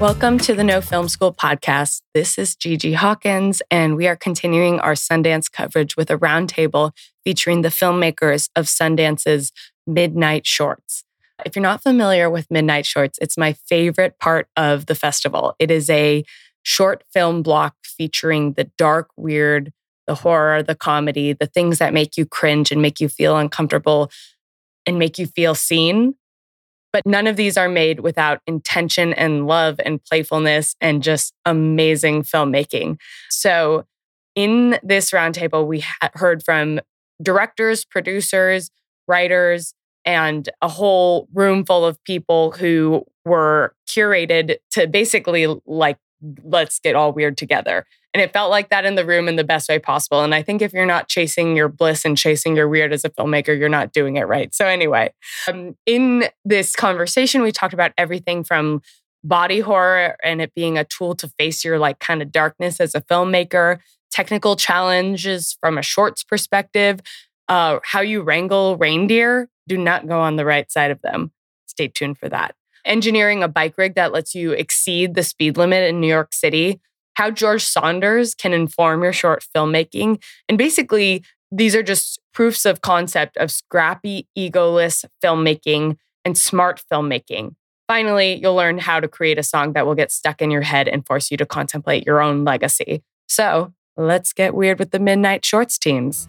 Welcome to the No Film School podcast. This is GG Hawkins, and we are continuing our Sundance coverage with a roundtable featuring the filmmakers of Sundance's Midnight Shorts. If you're not familiar with Midnight Shorts, it's my favorite part of the festival. It is a short film block featuring the dark, weird, the horror, the comedy, the things that make you cringe and make you feel uncomfortable and make you feel seen but none of these are made without intention and love and playfulness and just amazing filmmaking. So, in this roundtable, we heard from directors, producers, writers, and a whole room full of people who were curated to basically like, let's get all weird together. And it felt like that in the room in the best way possible. And I think if you're not chasing your bliss and chasing your weird as a filmmaker, you're not doing it right. So, anyway, um, in this conversation, we talked about everything from body horror and it being a tool to face your like kind of darkness as a filmmaker, technical challenges from a shorts perspective, uh, how you wrangle reindeer. Do not go on the right side of them. Stay tuned for that. Engineering a bike rig that lets you exceed the speed limit in New York City how George Saunders can inform your short filmmaking. And basically, these are just proofs of concept of scrappy, egoless filmmaking and smart filmmaking. Finally, you'll learn how to create a song that will get stuck in your head and force you to contemplate your own legacy. So let's get weird with the Midnight Shorts teams.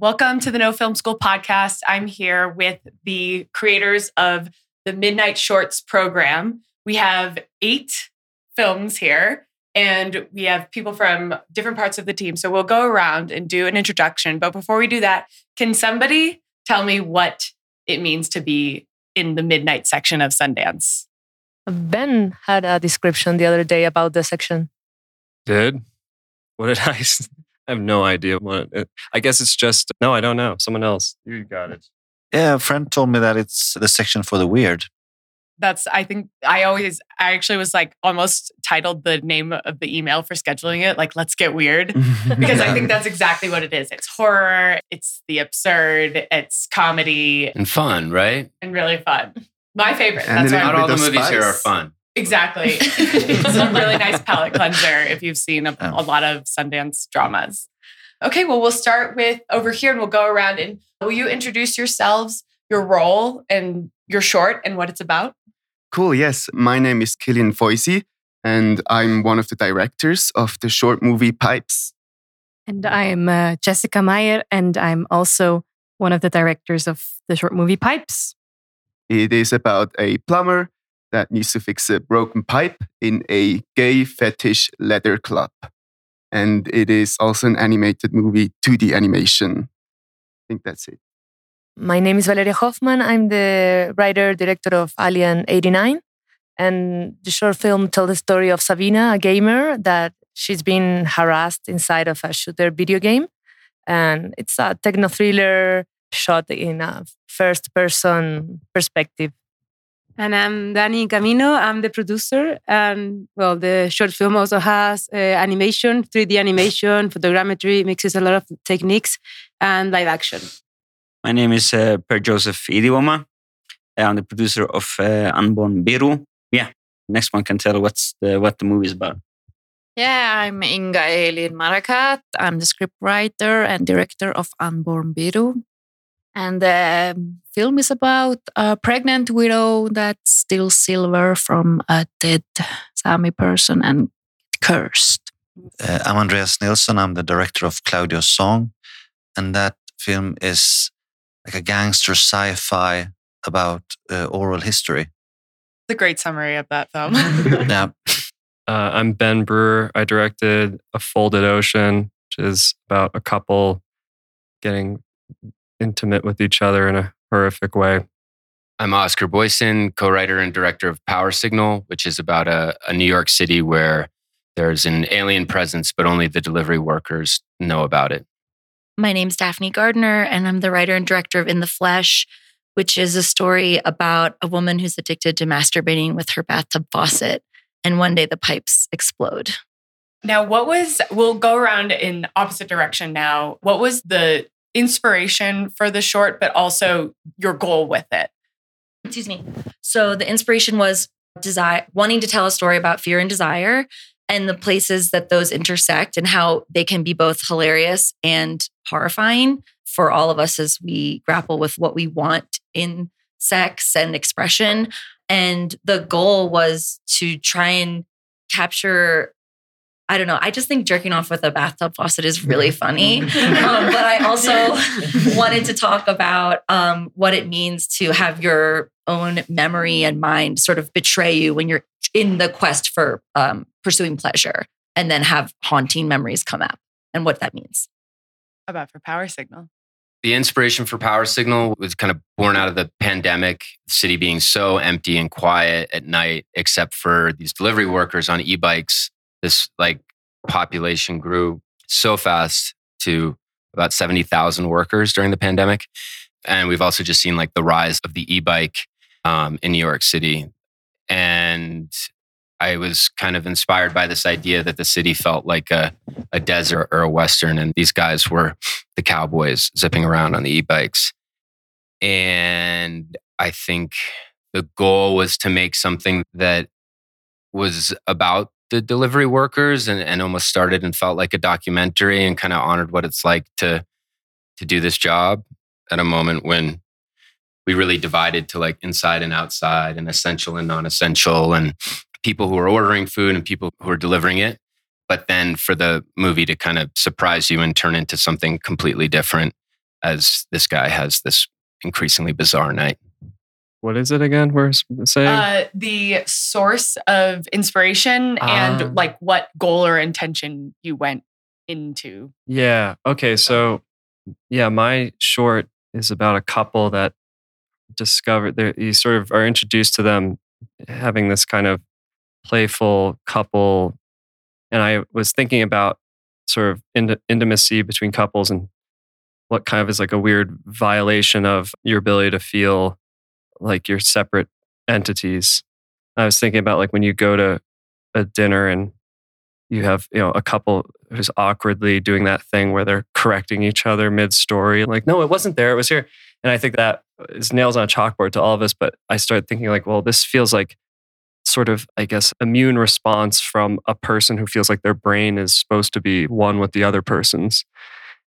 Welcome to the No Film School podcast. I'm here with the creators of the Midnight Shorts program. We have eight films here, and we have people from different parts of the team. So we'll go around and do an introduction. But before we do that, can somebody tell me what it means to be in the midnight section of Sundance? Ben had a description the other day about the section. Did? What did I I have no idea what. It, I guess it's just no. I don't know. Someone else. You got it. Yeah, a friend told me that it's the section for the weird. That's. I think I always. I actually was like almost titled the name of the email for scheduling it like "Let's get weird" because I think that's exactly what it is. It's horror. It's the absurd. It's comedy and fun, right? And really fun. My favorite. And that's why not all the movies spice. here are fun. Exactly. it's a really nice palate cleanser if you've seen a, a, lot of Sundance dramas. Okay, well, we'll start with over here and we'll go around and will you introduce yourselves, your role, and your short and what it's about? Cool, yes. My name is Kilian Feusi, and I'm one of the directors of the short movie Pipes. And I'm uh, Jessica Meier, and I'm also one of the directors of the short movie Pipes. It is about a plumber that needs to fix a broken pipe in a gay fetish leather club. And it is also an animated movie, 2D animation. I think that's it. My name is Valeria Hofmann. I'm the writer director of Alien 89. And the short film tells the story of Sabina, a gamer that she's been harassed inside of a shooter video game. And it's a techno thriller shot in a first person perspective. And I'm Dani Camino. I'm the producer. And well, the short film also has uh, animation, 3D animation, photogrammetry, mixes a lot of techniques and live action. My name is uh, Per Josef Idivuoma. I'm the producer of uh, Unborn Biru. Yeah, next one can tell what's the, what the movie is about. Yeah, I'm Inga Elin Marakatt. I'm the scriptwriter and director of Unborn Biru. And the film is about a pregnant widow that steals silver from a dead Sami person and cursed. Uh, I'm Andreas Nilsson. I'm the director of Claudio's Song. And that film is like a gangster sci fi about uh, oral history. The great summary of that film. yeah. Uh, I'm Ben Brewer. I directed A Folded Ocean, which is about a couple getting intimate with each other in a horrific way. I'm Oscar Boyson, co writer and director of Power Signal, which is about a, a New York City where there's an alien presence, but only the delivery workers know about it. My name's Daphne Gardner, and I'm the writer and director of In the Flesh, which is a story about a woman who's addicted to masturbating with her bathtub faucet. And one day the pipes explode. Now, what was, we'll go around in opposite direction now. What was the inspiration for the short, but also your goal with it? Excuse me. So the inspiration was desire, wanting to tell a story about fear and desire and the places that those intersect and how they can be both hilarious and horrifying for all of us as we grapple with what we want in sex and expression. And the goal was to try and capture I don't know. I just think jerking off with a bathtub faucet is really funny. Um, but I also wanted to talk about um, what it means to have your own memory and mind sort of betray you when you're in the quest for um, pursuing pleasure and then have haunting memories come up and what that means. About for Power Signal. The inspiration for Power Signal was kind of born out of the pandemic, the city being so empty and quiet at night, except for these delivery workers on e bikes this like population grew so fast to about 70,000 workers during the pandemic. And we've also just seen like the rise of the e-bike um, in New York City. And I was kind of inspired by this idea that the city felt like a, a desert or a Western, and these guys were the cowboys zipping around on the e bikes. And I think the goal was to make something that was about the delivery workers and, and almost started and felt like a documentary and kind of honored what it's like to to do this job at a moment when we really divided to like inside and outside and essential and non-essential and people who are ordering food and people who are delivering it but then for the movie to kind of surprise you and turn into something completely different as this guy has this increasingly bizarre night what is it again? We're saying uh, the source of inspiration and ah. like what goal or intention you went into. Yeah. Okay. So, yeah, my short is about a couple that discovered. You sort of are introduced to them having this kind of playful couple, and I was thinking about sort of intimacy between couples and what kind of is like a weird violation of your ability to feel like you're separate entities. I was thinking about like when you go to a dinner and you have you know a couple who's awkwardly doing that thing where they're correcting each other mid-story like no it wasn't there it was here and i think that is nails on a chalkboard to all of us but i started thinking like well this feels like sort of i guess immune response from a person who feels like their brain is supposed to be one with the other person's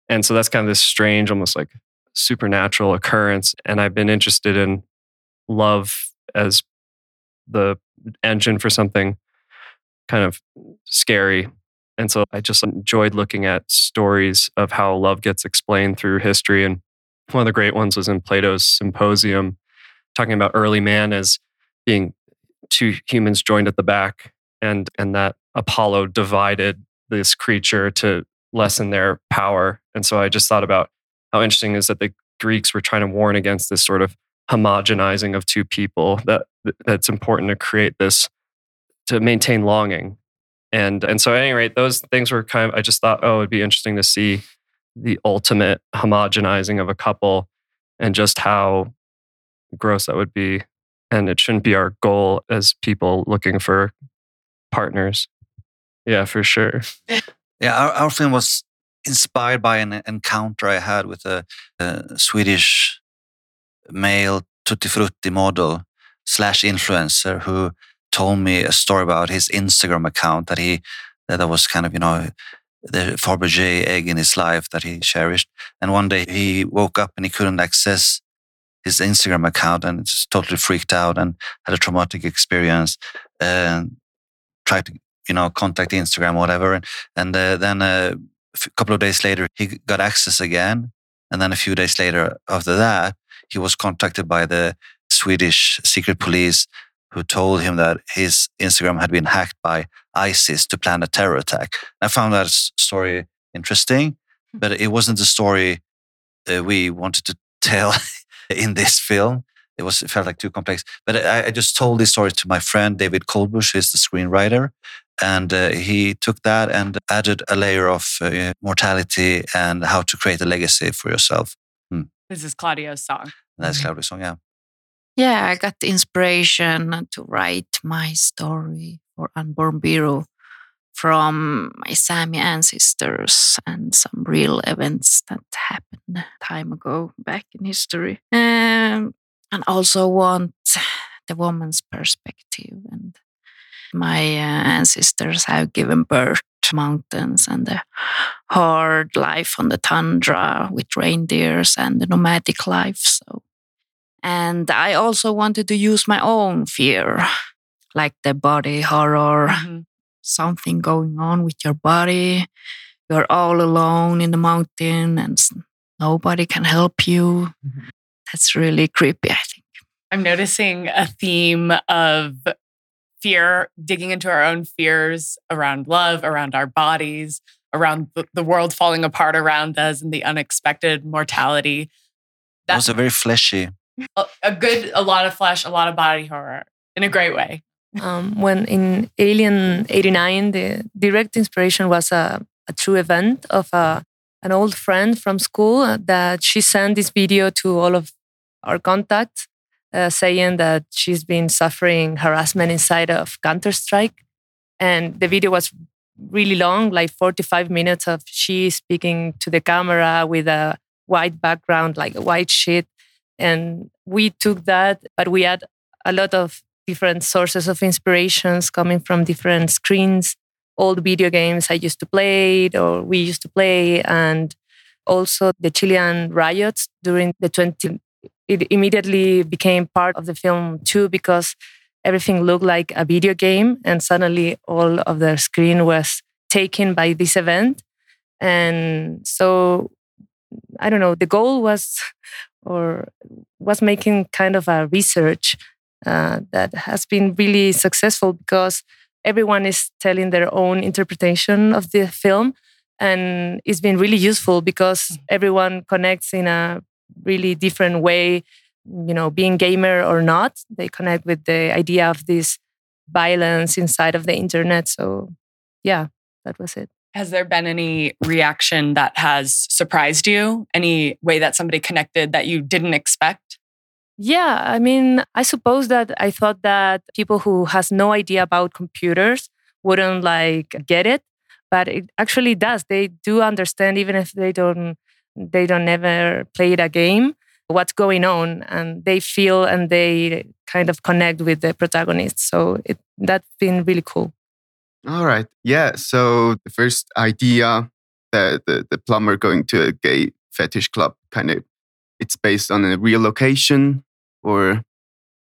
and so that's kind of this strange almost like supernatural occurrence and i've been interested in love as the engine for something kind of scary. And so I just enjoyed looking at stories of how love gets explained through history. And one of the great ones was in Plato's Symposium, talking about early man as being two humans joined at the back and and that Apollo divided this creature to lessen their power. And so I just thought about how interesting is that the Greeks were trying to warn against this sort of homogenizing of two people that that's important to create this to maintain longing. And and so at any rate those things were kind of i just thought oh it'd be interesting to see the ultimate homogenizing of a couple and just how gross that would be. And it shouldn't be our goal as people looking for partners. Yeah for sure. Yeah our, our film was inspired by an encounter i had with a, a swedish male tutti frutti model slash influencer who told me a story about his Instagram account that he that was kind of you know the Fabergé egg in his life that he cherished. And one day he woke up and he couldn't access his Instagram account and just totally freaked out and had a traumatic experience and tried to you know contact Instagram whatever and and uh, then uh, a couple of days later he got access again and then a few days later after that he was contacted by the Swedish secret police who told him that his Instagram had been hacked by ISIS to plan a terror attack. I found that story interesting, hmm. but it wasn't the story uh, we wanted to tell in this film. It was it felt like too complex. But I, I just told this story to my friend David Kolbusz, who's the screenwriter, and uh, he took that and added a layer of uh, mortality and how to create a legacy for yourself. Hmm. This is Claudio's song. That's mm-hmm. Claudio's song, yeah. Yeah, I got the inspiration to write my story for Unborn Biru from my Sami ancestors and some real events that happened time ago back in history. Um, and also want the woman's perspective. And my uh, ancestors have given birth mountains and the hard life on the tundra with reindeers and the nomadic life. So and I also wanted to use my own fear, like the body horror, mm-hmm. something going on with your body. You're all alone in the mountain and nobody can help you. Mm-hmm. That's really creepy, I think. I'm noticing a theme of fear, digging into our own fears around love, around our bodies, around the world falling apart around us and the unexpected mortality. That was a very fleshy a, a good, a lot of flesh, a lot of body horror in a great way. Um, when in Alien 89, the direct inspiration was a, a true event of a, an old friend from school that she sent this video to all of our contacts uh, saying that she's been suffering harassment inside of Counter Strike. And the video was really long, like 45 minutes of she speaking to the camera with a white background, like a white sheet. And we took that, but we had a lot of different sources of inspirations coming from different screens, old video games I used to play or we used to play, and also the Chilean riots during the 20. It immediately became part of the film too because everything looked like a video game, and suddenly all of the screen was taken by this event. And so I don't know, the goal was or was making kind of a research uh, that has been really successful because everyone is telling their own interpretation of the film and it's been really useful because mm-hmm. everyone connects in a really different way you know being gamer or not they connect with the idea of this violence inside of the internet so yeah that was it has there been any reaction that has surprised you? Any way that somebody connected that you didn't expect? Yeah, I mean, I suppose that I thought that people who has no idea about computers wouldn't like get it, but it actually does. They do understand even if they don't they don't ever played a game what's going on and they feel and they kind of connect with the protagonist. So it that's been really cool. All right. Yeah. So the first idea that the, the plumber going to a gay fetish club kind of it's based on a real location or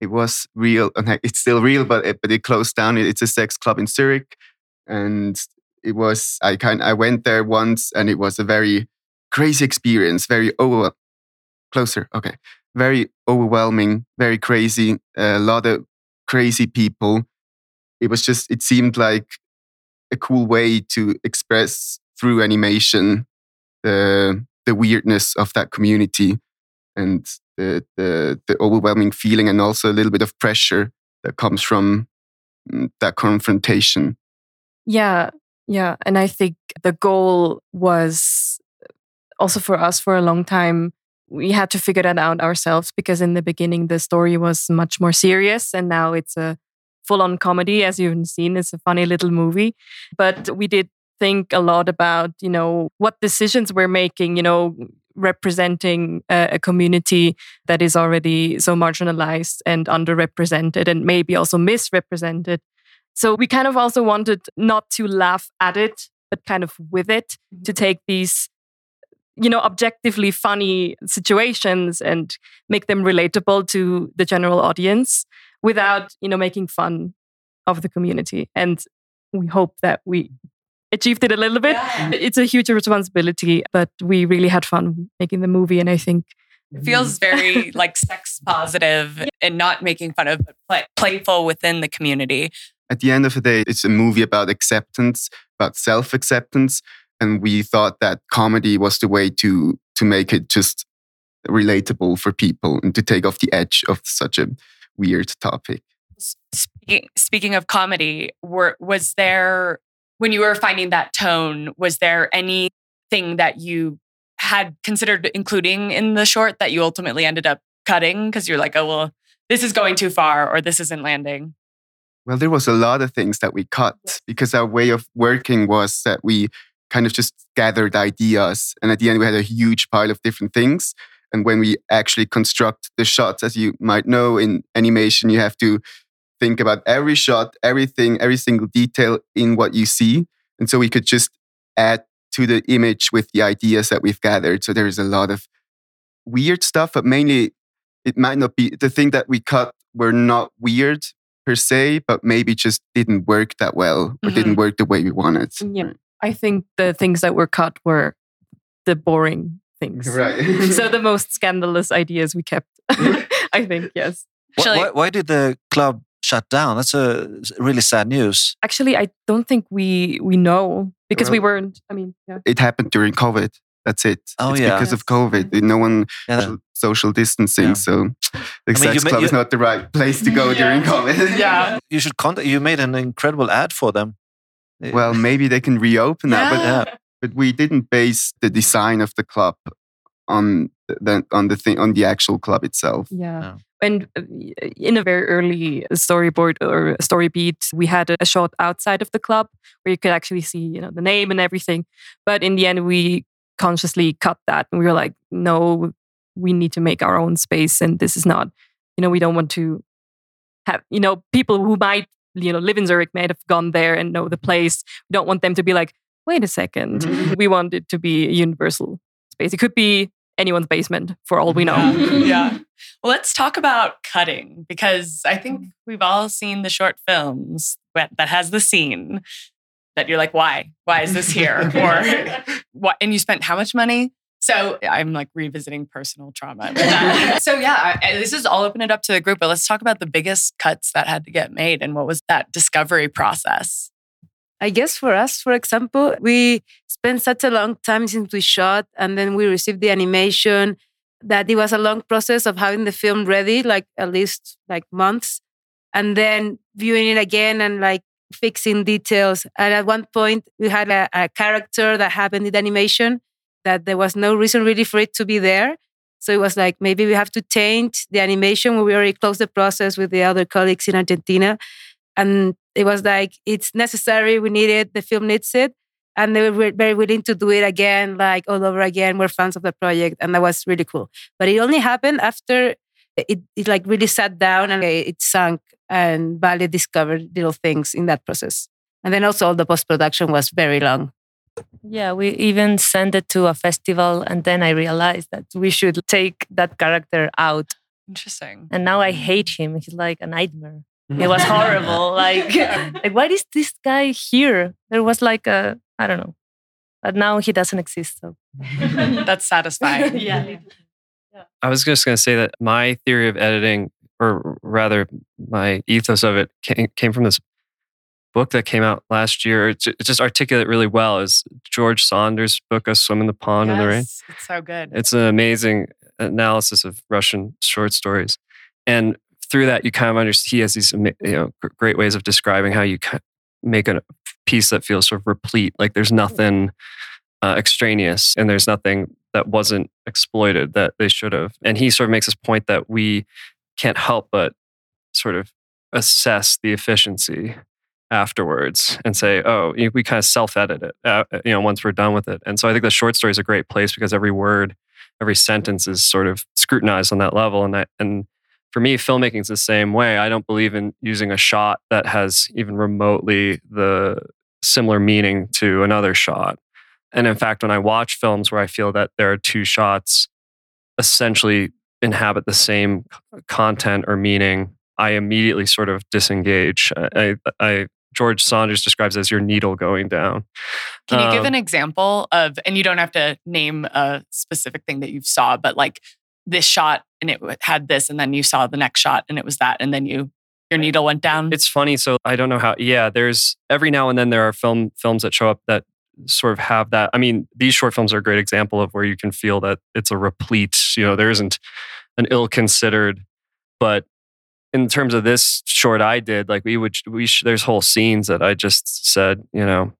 it was real it's still real but it, but it closed down it's a sex club in Zurich and it was I kind I went there once and it was a very crazy experience very over closer okay very overwhelming very crazy a lot of crazy people it was just it seemed like a cool way to express through animation the the weirdness of that community and the, the the overwhelming feeling and also a little bit of pressure that comes from mm, that confrontation. Yeah, yeah, and I think the goal was also for us for a long time we had to figure that out ourselves because in the beginning the story was much more serious and now it's a full on comedy, as you've seen. It's a funny little movie. But we did think a lot about, you know, what decisions we're making, you know, representing a, a, community that is already so marginalized and underrepresented and maybe also misrepresented So we kind of also wanted not to laugh at it, but kind of with it to mm-hmm. take these, you know, objectively funny situations and make them relatable to the general audience without, you know, making fun of the community. And we hope that we achieved it a little bit. It's a huge responsibility, but we really had fun making the movie. And I think It feels very like sex positive and not making fun of, but play- playful within the community. At the end of the day, it's a movie about acceptance, about self acceptance. And we thought that comedy was the way to, to make it just relatable for people and to take off the edge of such a weird topic. Speaking, speaking of comedy, were, was there, when you were finding that tone, was there anything that you had considered including in the short that you ultimately ended up cutting? Because you're like, oh, well, this is going too far or this isn't landing. Well, there was a lot of things that we cut because our way of working was that we kind of just gathered ideas. And at the end, we had a huge pile of different things. And when we actually construct the shots, as you might know in animation, you have to think about every shot, everything, every single detail in what you see. And so we could just add to the image with the ideas that we've gathered. So there is a lot of weird stuff, but mainly it might not be the thing that we cut were not weird per se, but maybe just didn't work that well or Mhm. didn't work the way we wanted. Yeah. I think the things that were cut were the boring things. Right. so the most scandalous ideas we kept. I think, yes. Wh- why, why did the club shut down? That's a really sad news. Actually, I don't think we we know because we weren't. I mean, yeah. It happened during COVID. That's it. Oh, it's yeah. because of COVID. No one Yeah. social, social distancing. So the I mean, sex club you- is not the right place to go during COVID. Yeah. You should contact. You made an incredible ad for them. Well, maybe they can reopen that, but Yeah. but we didn't base the design of the club on the on the thing on the actual club itself. Yeah. And uh, in a very early storyboard or story beat, we had a shot outside of the club where you could actually see, you know, the name and everything. But in the end, we consciously cut that, and we were like, no, we need to make our own space, and this is not, you know, we don't want to have, you know, people who might, you know, live in Zurich might have gone there and know the place. We don't want them to be like, wait a 2nd we want it to be a universal space. It could be anyone's basement for all we know. yeah. Well, let's talk about cutting because I think mm-hmm. we've all seen the short films that that has the scene that you're like, why? Why is this here? Or what? And you spent how much money? So I'm like revisiting personal trauma. so yeah, I, this is all open it up to the group, but let's talk about the biggest cuts that had to get made and what was that discovery process. I guess for us, for example, we spent such a long time since we shot and then we received the animation that it was a long process of having the film ready, like at least like months, and then viewing it again and like fixing details. And at one point, we had a, a character that happened in the animation that there was no reason really for it to be there. So it was like maybe we have to change the animation. We already closed the process with the other colleagues in Argentina and it was like it's necessary we need it the film needs it and they were very willing to do it again like all over again we're fans of the project and that was really cool but it only happened after it, it like really sat down and it sunk and Vale discovered little things in that process and then also all the post-production was very long Yeah, we even sent it to a festival, and then I realized that we should take that character out. Interesting. And now I hate him. He's like a nightmare. It was horrible. like, like, why is this guy here? There was like a, I don't know. But now he doesn't exist. So That's satisfying. yeah. I was just going to say that my theory of editing, or rather my ethos of it, came, came from this book that came out last year. It, just articulated really well. Is George Saunders' book, "A Swim in the Pond in the Rain." Yes, It's so good. It's an amazing analysis of Russian short stories, and through that, you kind of understand. He has these you know great ways of describing how you make a piece that feels sort of replete, like there's nothing uh, extraneous and there's nothing that wasn't exploited that they should have. And he sort of makes this point that we can't help but sort of assess the efficiency afterwards and say, oh, we kind of self-edit it, uh, you know, once we're done with it. And so I think the short story is a great place because every word, every sentence is sort of scrutinized on that level. And I, and for me, filmmaking is the same way. I don't believe in using a shot that has even remotely the similar meaning to another shot. And in fact, when I watch films where I feel that there are two shots essentially inhabit the same content or meaning, I immediately sort of disengage. I, I George Saunders describes as your needle going down. Can you give Um, an example of, and you don't have to name a specific thing that you saw, but like this shot and it had this, and then you saw the next shot and it was that, and then you your needle went down. It's funny. So I don't know how. Yeah, there's every now and then there are film films that show up that sort of have that. I mean, these short films are a great example of where you can feel that it's a replete. You know, there isn't an ill-considered, but in terms of this short I did, like we would, we sh- there's whole scenes that I just said, you know,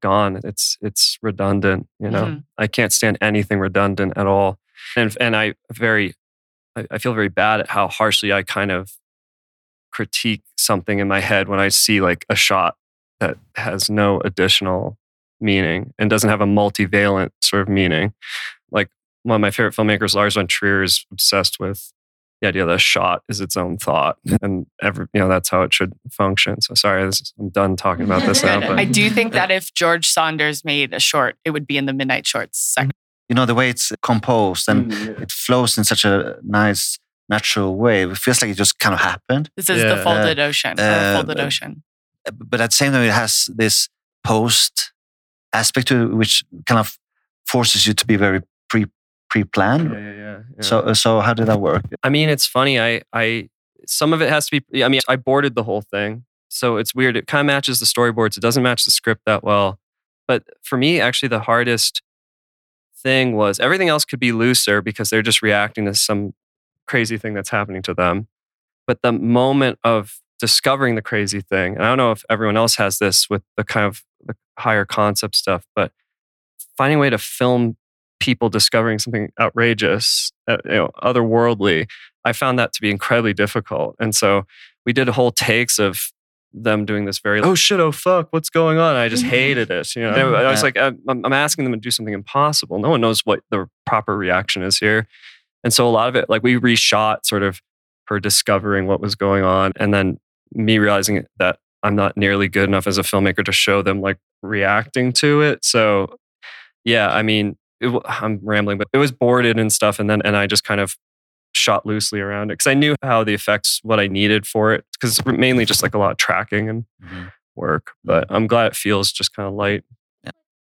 gone. It's it's redundant. You know, Mhm. I can't stand anything redundant at all, and and I very, I, I feel very bad at how harshly I kind of critique something in my head when I see like a shot that has no additional meaning and doesn't have a multivalent sort of meaning. Like one of my favorite filmmakers, Lars von Trier, is obsessed with the idea that a shot is its own thought, and every you know that's how it should function. So sorry, this is, I'm done talking about this now. But I do think that if George Saunders made a short, it would be in the Midnight Shorts section. You know, the way it's composed and it flows in such a nice, natural way. It feels like it just kind of happened. This is the Yeah. folded ocean. or uh, folded uh, ocean. But at the same time, it has this post aspect to it, which kind of forces you to be very pre pre planned. yeah, yeah, yeah, yeah. So, uh, so how did that work? I mean, it's funny. I, I, some of it has to be. I mean, I boarded the whole thing, so it's weird. It kind of matches the storyboards. It doesn't match the script that well. But for me, actually, the hardest thing was everything else could be looser because they're just reacting to some crazy thing that's happening to them. But the moment of discovering the crazy thing, and I don't know if everyone else has this with the kind of the higher concept stuff, but finding a way to film people discovering something outrageous, uh, you know, otherworldly, I found that to be incredibly difficult. And so we did whole takes of them doing this very, oh shit, oh fuck, what's going on? I just hated it. You know, And I was like, I'm, I'm asking them to do something impossible. No one knows what the proper reaction is here. And so a lot of it, like we reshot sort of her discovering what was going on and then me realizing that I'm not nearly good enough as a filmmaker to show them like reacting to it. So yeah, I mean, it, w- I'm rambling, but it was boarded and stuff. And then, and I just kind of shot loosely around it because I knew how the effects, what I needed for it, because mainly just like a lot of tracking and Mhm. work. But I'm glad it feels just kind of light.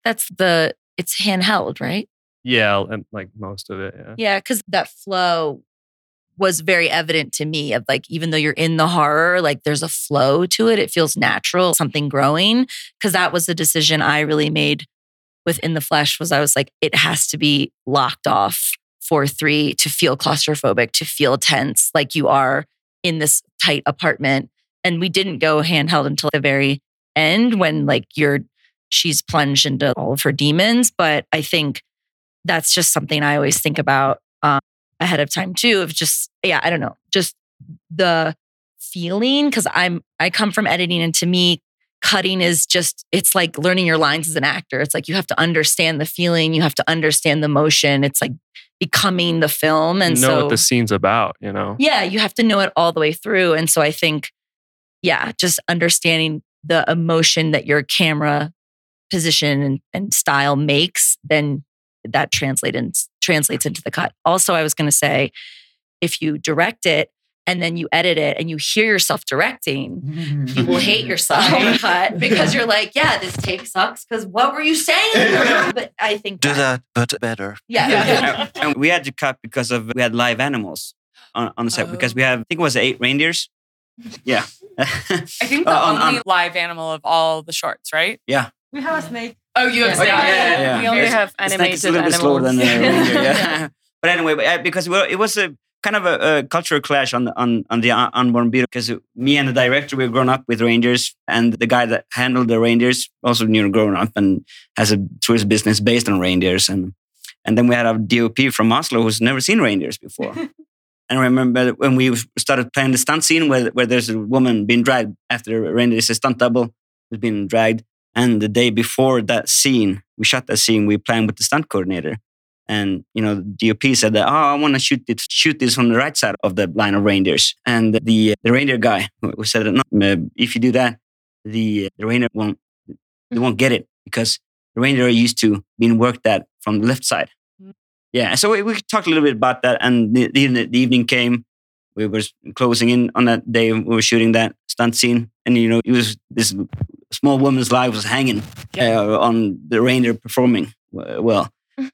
That's the it's handheld, right? Yeah, and like most of it. Yeah. Yeah, because that flow was very evident to me of like even though you're in the horror, like there's a flow to it. It feels natural, something growing. Cause that was the decision I really made within the flesh was I was like, it has to be locked off for three to feel claustrophobic, to feel tense, like you are in this tight apartment. And we didn't go handheld until the very end when like you're she's plunged into all of her demons. But I think that's just something I always think about um, ahead of time too. Of just yeah, I don't know, just the feeling because I'm I come from editing, and to me, cutting is just it's like learning your lines as an actor. It's like you have to understand the feeling, you have to understand the motion. It's like becoming the film, and know so what the scene's about, you know? yeah, you have to know it all the way through. And so I think, yeah, just understanding the emotion that your camera position and, and style makes, then that translate in, translates into the cut. Also, I was going to say, if you direct it and then you edit it and you hear yourself directing, you will hate yourself in cut because you're like, yeah, this take sucks because what were you saying? But I think Do that, but better. yeah. and, and we had to cut because of we had live animals on, on the set because we have I think it was eight reindeers. Yeah. I think the Uh, on- only on- live animal of all the shorts, right? yeah. We have a snake. Oh, you have Yeah. snake. Yeah, yeah, yeah. We only It's- have it's like animated it's a little bit slower than the animals. reindeer, yeah. but anyway, uh, because it was a kind of a, a cultural clash on the on on the uh, Unborn Biru because me and the director we were grown up with reindeers and the guy that handled the reindeers also you know grown up and has a tourist business based on reindeers and and then we had a DOP from Oslo who's never seen reindeers before. And I remember when we started playing the stunt scene where, where there's a woman being dragged after a reindeer, it's a stunt double who's being dragged. And the day before that scene, we shot that scene, we planned with the stunt coordinator. And you know, the DOP said that, oh, I want to shoot this, shoot this from the right side of the line of reindeers. And the the reindeer guy who said, no, uh, if you do that, the the reindeer won't they won't get it because the reindeer are used to being worked at from the left side. Yeah, so we, we talked a little bit about that, and the, the, the evening came. We were closing in on that day. We were shooting that stunt scene, and you know, it was this small woman's life was hanging uh, on the reindeer performing well.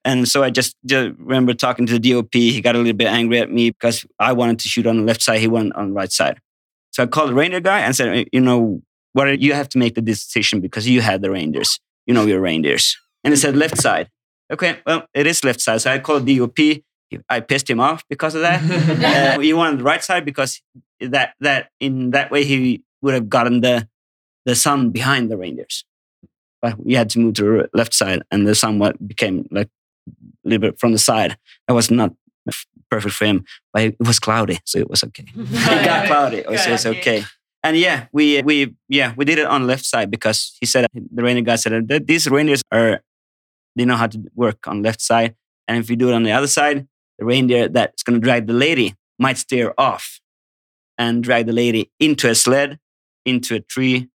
And so I just, just remember talking to the DOP. He got a little bit angry at me because I wanted to shoot on the left side. He went on the right side. So I called the reindeer guy and said, you know, what you have to make the decision because you had the reindeers. You know your reindeers. And he said left side. Okay, well, it is left side. So I called DOP. I pissed him off because of that. uh, he wanted the right side because that that in that way he would have gotten the the sun behind the reindeers. But we had to move to the left side, and the sun what became like little bit from the side. That was not perfect for him, but it was cloudy, so it was okay. it got cloudy, so it's okay. And yeah, we we yeah we did it on the left side because he said the reindeer guy said that these reindeers are they know how to work on left side, and if you do it on the other side, the reindeer that's going to drag the lady might steer off and drag the lady into a sled, into a tree,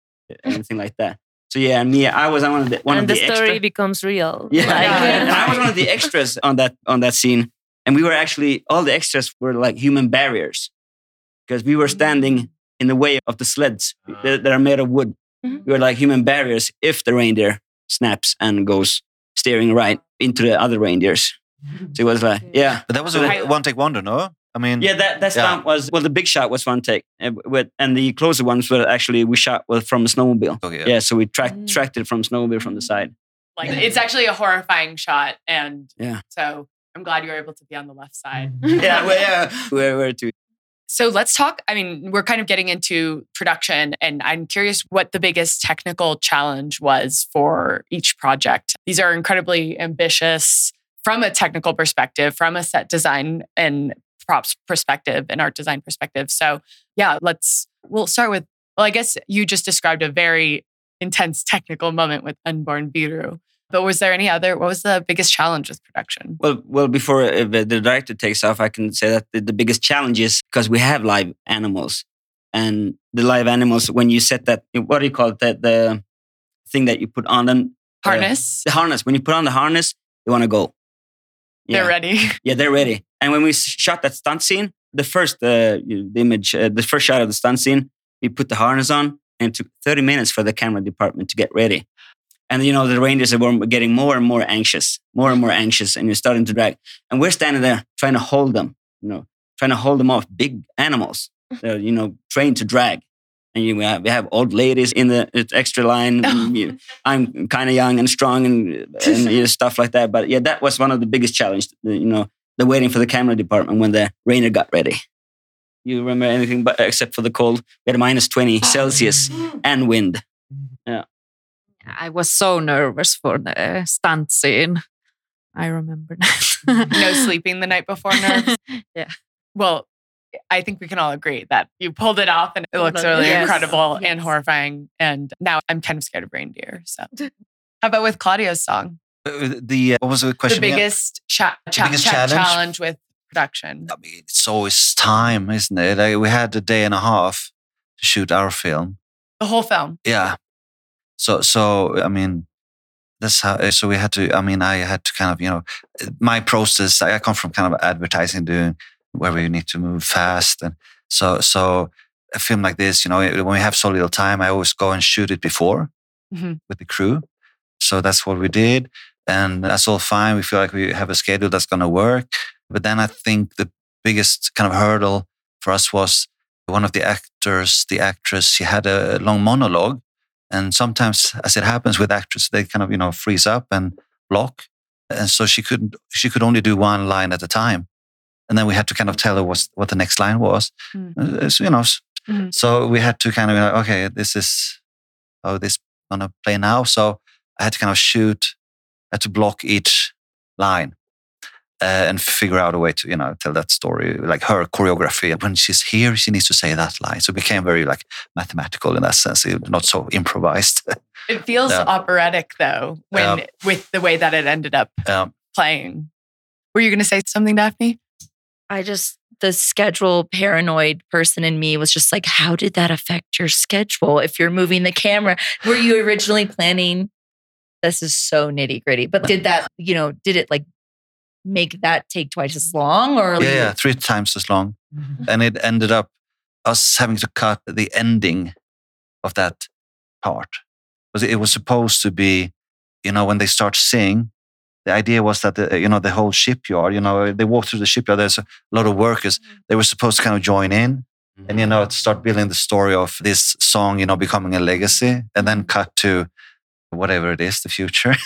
anything like that. So yeah, me, I was one of the one and of the, the, story extra. becomes real. Yeah, Like, and I was one of the extras on that on that scene, and we were actually all the extras were like human barriers because we were mm-hmm. standing in the way of the sleds ah. that, that are made of wood. Mm-hmm. We were like human barriers if the reindeer snaps and goes steering right into the other reindeers. Mm-hmm. So it was like, yeah. But that was a one take wonder, no? I mean, yeah, that that Yeah. was well. The big shot was one take, uh, with, and the closer ones were actually we shot with from a snowmobile. Oh, okay, yeah. so we tracked mm. tracked it from snowmobile from the mm. side. Like it's actually a horrifying shot, and Yeah. so I'm glad you were able to be on the left side. Mm-hmm. yeah, well, yeah, where where to? So let's talk. I mean, we're kind of getting into production, and I'm curious what the biggest technical challenge was for each project. These are incredibly ambitious from a technical perspective, from a set design and props perspective and art design perspective. So, yeah, let's, we'll start with, well, I guess you just described a very intense technical moment with Unborn Biru. But was there any other, what was the biggest challenge with production? Well, well, before uh, the the director takes off, I can say that the, the biggest challenge is because we have live animals, and the live animals when you set that, what do you call it? That the thing that you put on them, uh, Harness? the harness. When you put on the harness, they want to go. They're ready. Yeah, they're ready. And when we shot that stunt scene, the first uh, the image, uh, the first shot of the stunt scene, we put the harness on, and it took 30 minutes for the camera department to get ready. And you know the rangers were getting more and more anxious, more and more anxious, and you're starting to drag. And we're standing there trying to hold them, you know, trying to hold them off. Big animals, they're you know trained to drag. And you, we, have, we have old ladies in the extra line. Oh. you- I'm kind of young and strong and, and you know, stuff like that. But yeah, that was one of the biggest challenges. You know, the waiting for the camera department when the rainer got ready. You remember anything but except for the cold? We had minus 20 Celsius and wind. Yeah. I was so nervous for the uh, stunt scene. I remember that. no sleeping the night before nerves. yeah. Well, I think we can all agree that you pulled it off and it looks really Yes. incredible and horrifying. And now I'm kind of scared of reindeer. So, how about with Claudio's song? Uh, the uh, what was the The question? The biggest, cha- cha- biggest cha- challenge? challenge with production. I mean, It's always time, isn't it? Like we had a day and a half to shoot our film. The whole film. Yeah. So so I mean, that's how. uh, So we had to. I mean, I had to kind of you know, my process. I come from kind of advertising doing where we need to move fast, and so so a film like this, you know, when we have so little time, I always go and shoot it before Mhm. with the crew. So that's what we did. And that's all fine. We feel like we have a schedule that's going to work. But then I think the biggest kind of hurdle for us was one of the actors, the actress, she had a long monologue. And sometimes, as it happens with actors, they kind of, you know, freeze up and block. And so she couldn't, she could only do one line at a time. And then we had to kind of tell her what, what the next line was. Uh, so, you know, Mhm. so we had to kind of, you know, okay, this is how this gonna play now. So I had to kind of shoot, I had to block each line uh, and figure out a way to, you know, tell that story, like her choreography. When she's here, she needs to say that line. So it became very like mathematical in that sense, it- not so improvised. It feels Yeah. operatic though, when Yeah. with the way that it ended up um, playing. Were you going to say something, Daphne? I just, the schedule paranoid person in me was just like, how did that affect your schedule if you're moving the camera? Were you originally planning? This is so nitty gritty, but did that, you know, did it like make that take twice as long or? Yeah, yeah, three times as long. Mm-hmm. and it ended up us having to cut the ending of that part. Because it was supposed to be, you know, when they start singing, the idea was that the, you know the whole shipyard, you know, they walk through the shipyard. There's a lot of workers. Mm-hmm. They were supposed to kind of join in, mm-hmm. and you know, start building the story of this song, you know, becoming a legacy, and then cut to whatever it is, the future.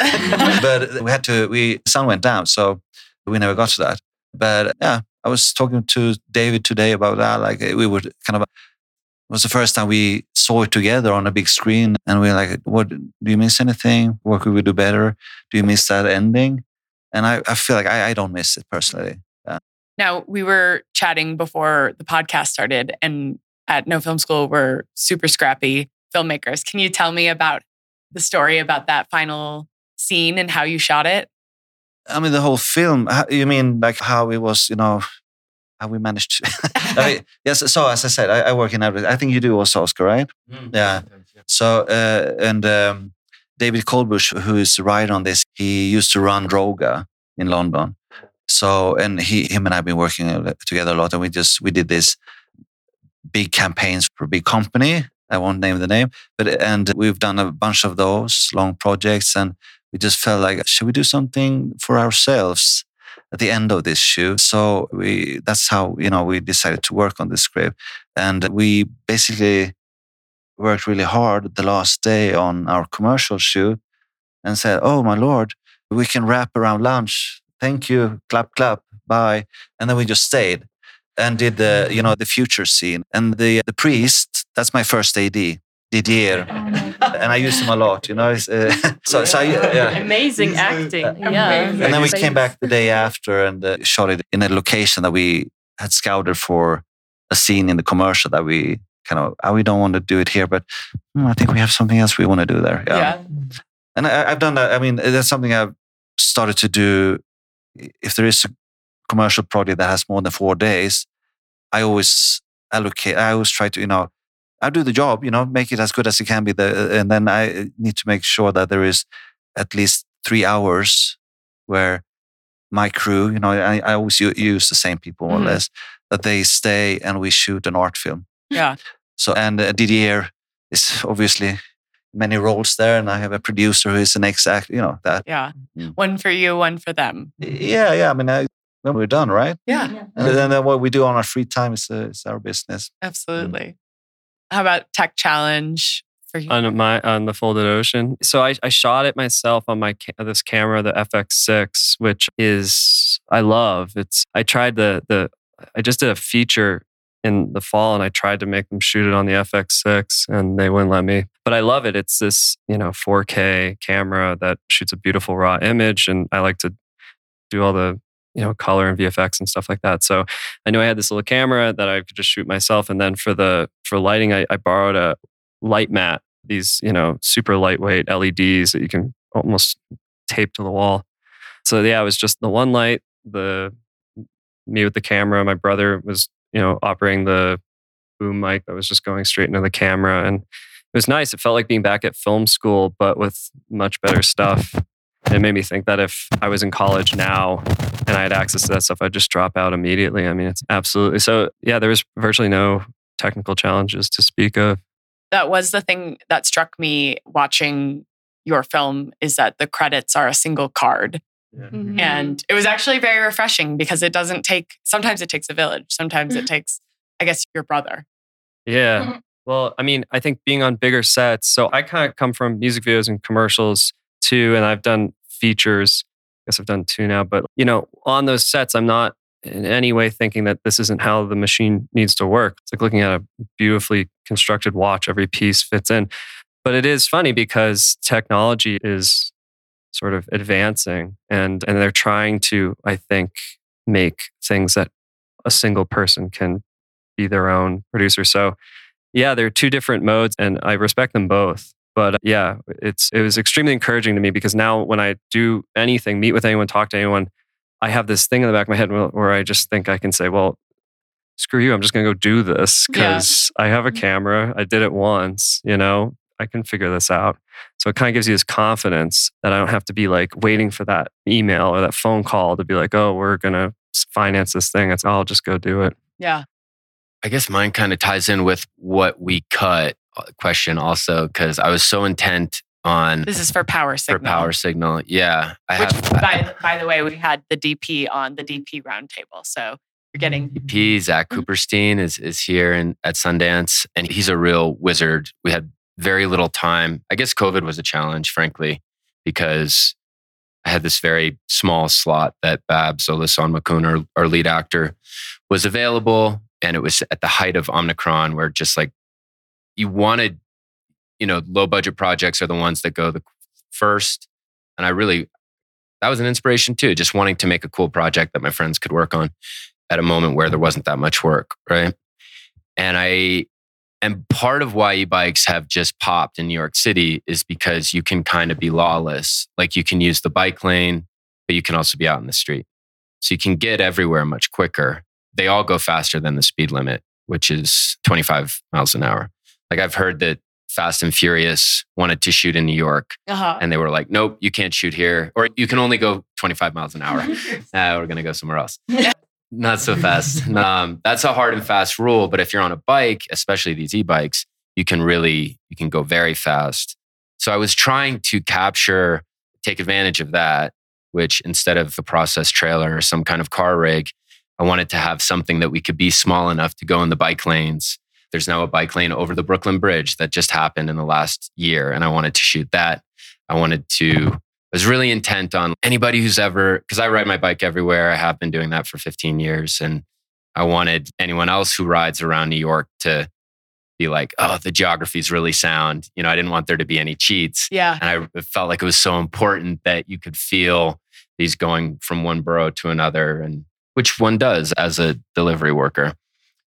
but we had to. We sun went down, so we never got to that. But yeah, I was talking to David today about that. Like uh, we would kind of. It was the first time we saw it together on a big screen, and we were like, "What? Do you miss anything? What could we do better? Do you miss that ending?" And I, I feel like I, I don't miss it personally. Yeah. Now, we were chatting before the podcast started, and at No Film School, we're super scrappy filmmakers. Can you tell me about the story about that final scene and how you shot it? I mean, the whole film. You mean like how it was? You know, how we managed to. I mean, yes. So as I said, I, I work in advertising. I think you do also, Oscar, right? Yeah. So uh, and um, David Colbush, who is right on this, he used to run Droga in London. So and he, him and I've been working together a lot, and we just we did this big campaigns for a big company. I won't name the name, but and we've done a bunch of those long projects, and we just felt like should we do something for ourselves at the end of this shoot? So we that's how you know we decided to work on the script, and we basically worked really hard the last day on our commercial shoot, and said, "Oh my lord, we can wrap around lunch. Thank you, clap clap, bye," and then we just stayed and did the you know the future scene. And the the priest that's my first ad didier and i used him a lot you know uh, so, so I, yeah Amazing acting. yeah. and then we came back the day after and uh, shot it in a location that we had scouted for a scene in the commercial that we kind of oh, we don't want to do it here but hmm, i think we have something else we want to do there yeah, and I, I've done that. I mean, that's something I've started to do. If there is a commercial project that has more than four days, I always allocate. I always try to, you know, I do the job, you know, make it as good as it can be. The, and then I need to make sure that there is at least three hours where my crew, you know, I, I always use the same people more Mhm. or less, that they stay and we shoot an art film. Yeah. So, and uh, Didier is obviously many roles there, and I have a producer who is an ex actor, you know, that. Yeah. Mm. One for you, one for them. Yeah, yeah. I mean, I, when we're done, right? Yeah. And then, then what we do on our free time is, uh, is our business. Absolutely. How about tech challenge for you? on my on the folded ocean. So I, I shot it myself on my this camera, the FX6, which is I love. It's I tried the the I just did a feature in the fall and I tried to make them shoot it on the FX6 and they wouldn't let me. But I love it. It's this you know 4K camera that shoots a beautiful raw image, and I like to do all the you know color and VFX and stuff like that. So I knew I had this little camera that I could just shoot myself. And then for the for lighting, I, I borrowed a light mat, these you know super lightweight LEDs that you can almost tape to the wall. So yeah, it was just the one light, the me with the camera. My brother was you know operating the boom mic that was just going straight into the camera, and it was nice. It felt like being back at film school, but with much better stuff. It made me think that if I was in college now and I had access to that stuff, I'd just drop out immediately. I mean, it's absolutely so. Yeah, there was virtually no technical challenges to speak of. that was the thing that struck me watching your film is that the credits are a single card. Mhm. And it was actually very refreshing because it doesn't take, sometimes it takes a village. Sometimes it takes, I guess, your brother. Yeah. Well, I mean, I think being on bigger sets. So I kind of come from music videos and commercials too, and I've done features. I guess I've done two now, but you know, on those sets, I'm not in any way thinking that this isn't how the machine needs to work. It's like looking at a beautifully constructed watch, every piece fits in. But it is funny because technology is sort of advancing and and they're trying to, I think, make things that a single person can be their own producer. So yeah, there are two different modes and I respect them both. But uh, yeah, it's it was extremely encouraging to me because now when I do anything, meet with anyone, talk to anyone, I have this thing in the back of my head where where I just think I can say, well, screw you, I'm just going to go do this Yeah. because I have a camera. I did it once, you know, I can figure this out. So it kind of gives you this confidence that I don't have to be like waiting for that email or that phone call to be like, oh, we're going to finance this thing. It's, I'll just go do it. Yeah. I guess mine kind of ties in with what we cut question also because I was so intent on This is for Power Signal. for power signal. Yeah, I Which, have by, by the way, we had the DP on the DP roundtable. So you're getting DP Zach Mm-hmm. Cooperstein is is here in, at Sundance, and he's a real wizard. We had very little time. I guess COVID was a challenge, frankly, because I had this very small slot that Babs Olusanmokun, our, our lead actor, was available, and it was at the height of Omicron, where just like you wanted, you know, low budget projects are the ones that go the first, and I really that was an inspiration too, just wanting to make a cool project that my friends could work on at a moment where there wasn't that much work, right? And I and part of why e-bikes have just popped in New York City is because you can kind of be lawless. Like you can use the bike lane, but you can also be out in the street. So you can get everywhere much quicker. They all go faster than the speed limit, which is 25 miles an hour. Like I've heard that Fast and Furious wanted to shoot in New York uh-huh. and they were like, nope, you can't shoot here, or you can only go 25 miles an hour. nah, we're going to go somewhere else. Not so fast. Um, that's a hard and fast rule. But if you're on a bike, especially these e-bikes, you can really, you can go very fast. So I was trying to capture, take advantage of that, which instead of a process trailer or some kind of car rig, I wanted to have something that we could be small enough to go in the bike lanes. There's now a bike lane over the Brooklyn Bridge that just happened in the last year. And I wanted to shoot that. I wanted to, I was really intent on anybody who's ever, because I ride my bike everywhere. I have been doing that for 15 years. And I wanted anyone else who rides around New York to be like, oh, the geography is really sound. You know, I didn't want there to be any cheats. Yeah. And I felt like it was so important that you could feel these going from one borough to another, and which one does as a delivery worker.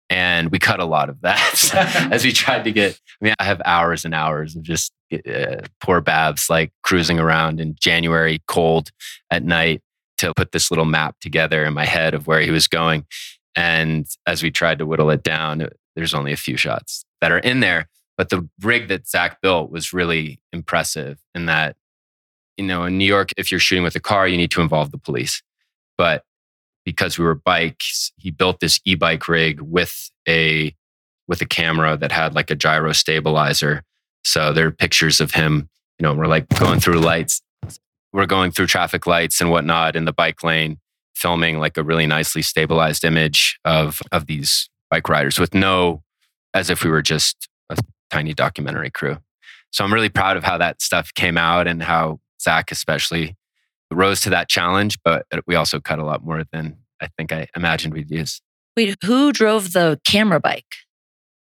And we cut a lot of that as we tried to get. I mean, I have hours and hours of just uh, poor Babs like cruising around in January, cold at night, to put this little map together in my head of where he was going. And as we tried to whittle it down, there's only a few shots that are in there. But the rig that Zach built was really impressive in that, you know, in New York, if you're shooting with a car, you need to involve the police. But because we were bikes, he built this e-bike rig with a with a camera that had like a gyro stabilizer. So there are pictures of him, you know, we're like going through lights. We're going through traffic lights and whatnot in the bike lane, filming like a really nicely stabilized image of of these bike riders with no as if we were just a tiny documentary crew. So I'm really proud of how that stuff came out and how Zach especially rose to that challenge, but we also cut a lot more than I think I imagined we'd use. Wait, who drove the camera bike?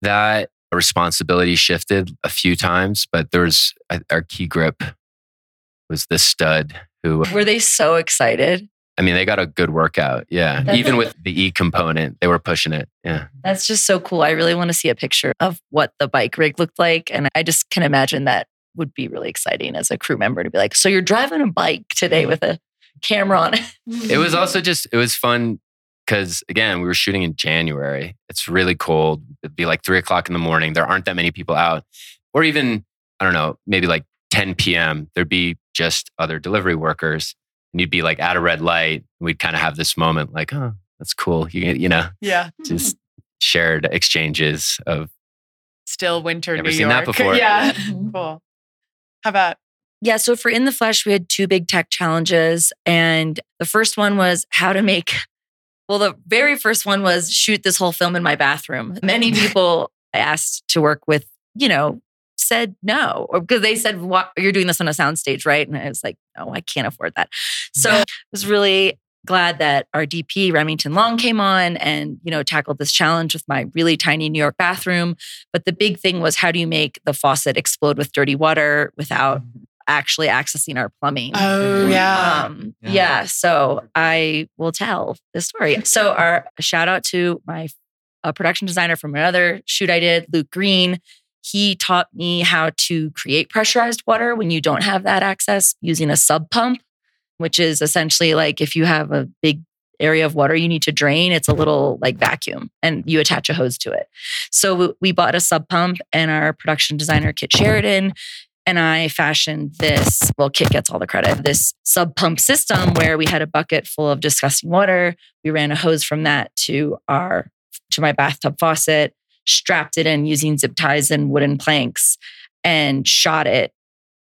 That responsibility shifted a few times, but there was our key grip was this stud who Were they so excited? I mean, they got a good workout. Yeah. That's- Even with the E component, they were pushing it. Yeah. That's just so cool. I really want to see a picture of what the bike rig looked like. And I just can imagine that would be really exciting as a crew member to be like, so you're driving a bike today with a camera on it. It was also just, it was fun because, again, we were shooting in January. It's really cold. It'd be like three o'clock in the morning. There aren't that many people out. Or even, I don't know, maybe like 10 p.m., there'd be just other delivery workers. And you'd be like at a red light. And we'd kind of have this moment like, oh, that's cool. You, you know, Yeah. just shared exchanges of Still winter Never New seen York. that before. Yeah. Mhm. cool. How about Yeah. So for In the Flesh, we had two big tech challenges. And the first one was how to make, well, the very first one was shoot this whole film in my bathroom. Many people I asked to work with, you know, said no, or because they said, what, you're doing this on a soundstage, right? And I was like, no, I can't afford that. So it was really glad that our DP Remington Long came on and you know tackled this challenge with my really tiny New York bathroom. But the big thing was how do you make the faucet explode with dirty water without actually accessing our plumbing? Oh yeah. Um, yeah. So I will tell the story. So our shout out to my uh, production designer from another shoot I did, Luke Green. He taught me how to create pressurized water when you don't have that access using a sump pump. Which is essentially like if you have a big area of water you need to drain, it's a little like vacuum and you attach a hose to it. So we bought a sump pump and our production designer, Kit Sheridan, and I fashioned this. Well, Kit gets all the credit. This sump pump system where we had a bucket full of disgusting water. We ran a hose from that to our to my bathtub faucet, strapped it in using zip ties and wooden planks, and shot it.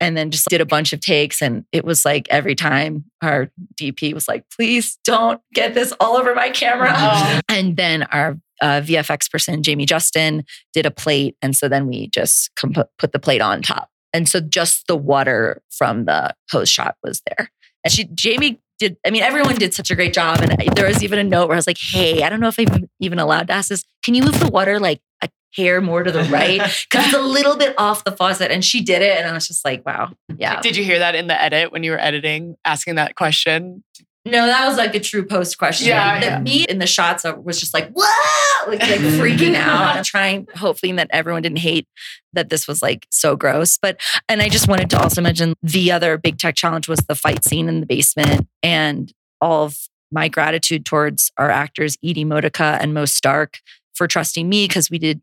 And then just did a bunch of takes. And it was like every time our DP was like, please don't get this all over my camera. Oh. And then our uh, VFX person, Jamie Justin, did a plate. And so then we just comp- put the plate on top. And so just the water from the hose shot was there. And she, Jamie did, I mean, everyone did such a great job. And I- there was even a note where I was like, hey, I don't know if I'm even allowed to ask this. Can you move the water like a hair more to the right? Because it's a little bit off the faucet. And she did it. And I was just like, wow. Yeah. Did you hear that in the edit when you were editing, asking that question? No, that was like a true post question. Yeah, the, yeah. Me in the shots was just like, whoa, like, like freaking out trying, hopefully that everyone didn't hate that this was like so gross. But, and I just wanted to also mention the other big tech challenge was the fight scene in the basement and all of my gratitude towards our actors, Edie Modica and Mo Stark for trusting me because we did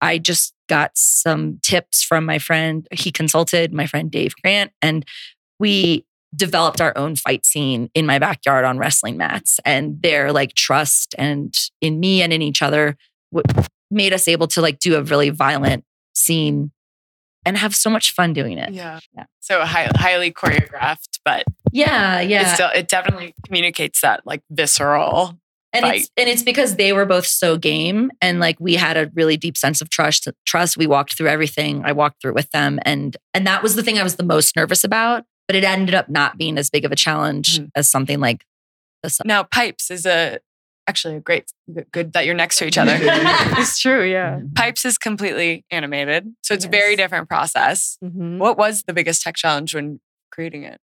I just got some tips from my friend. He consulted my friend Dave Grant, and we developed our own fight scene in my backyard on wrestling mats. And their like trust and in me and in each other made us able to like do a really violent scene and have so much fun doing it. Yeah. yeah. So high, highly choreographed, but Yeah, yeah. it still it definitely communicates that like visceral and fight. it's and it's because they were both so game and like we had a really deep sense of trust trust we walked through everything i walked through it with them and and that was the thing i was the most nervous about but it ended up not being as big of a challenge Mhm. as something like this now pipes is a actually a great good that you're next to each other. it's true, yeah. Pipes is completely animated, so it's a very different process. Mhm. What was the biggest tech challenge when creating it?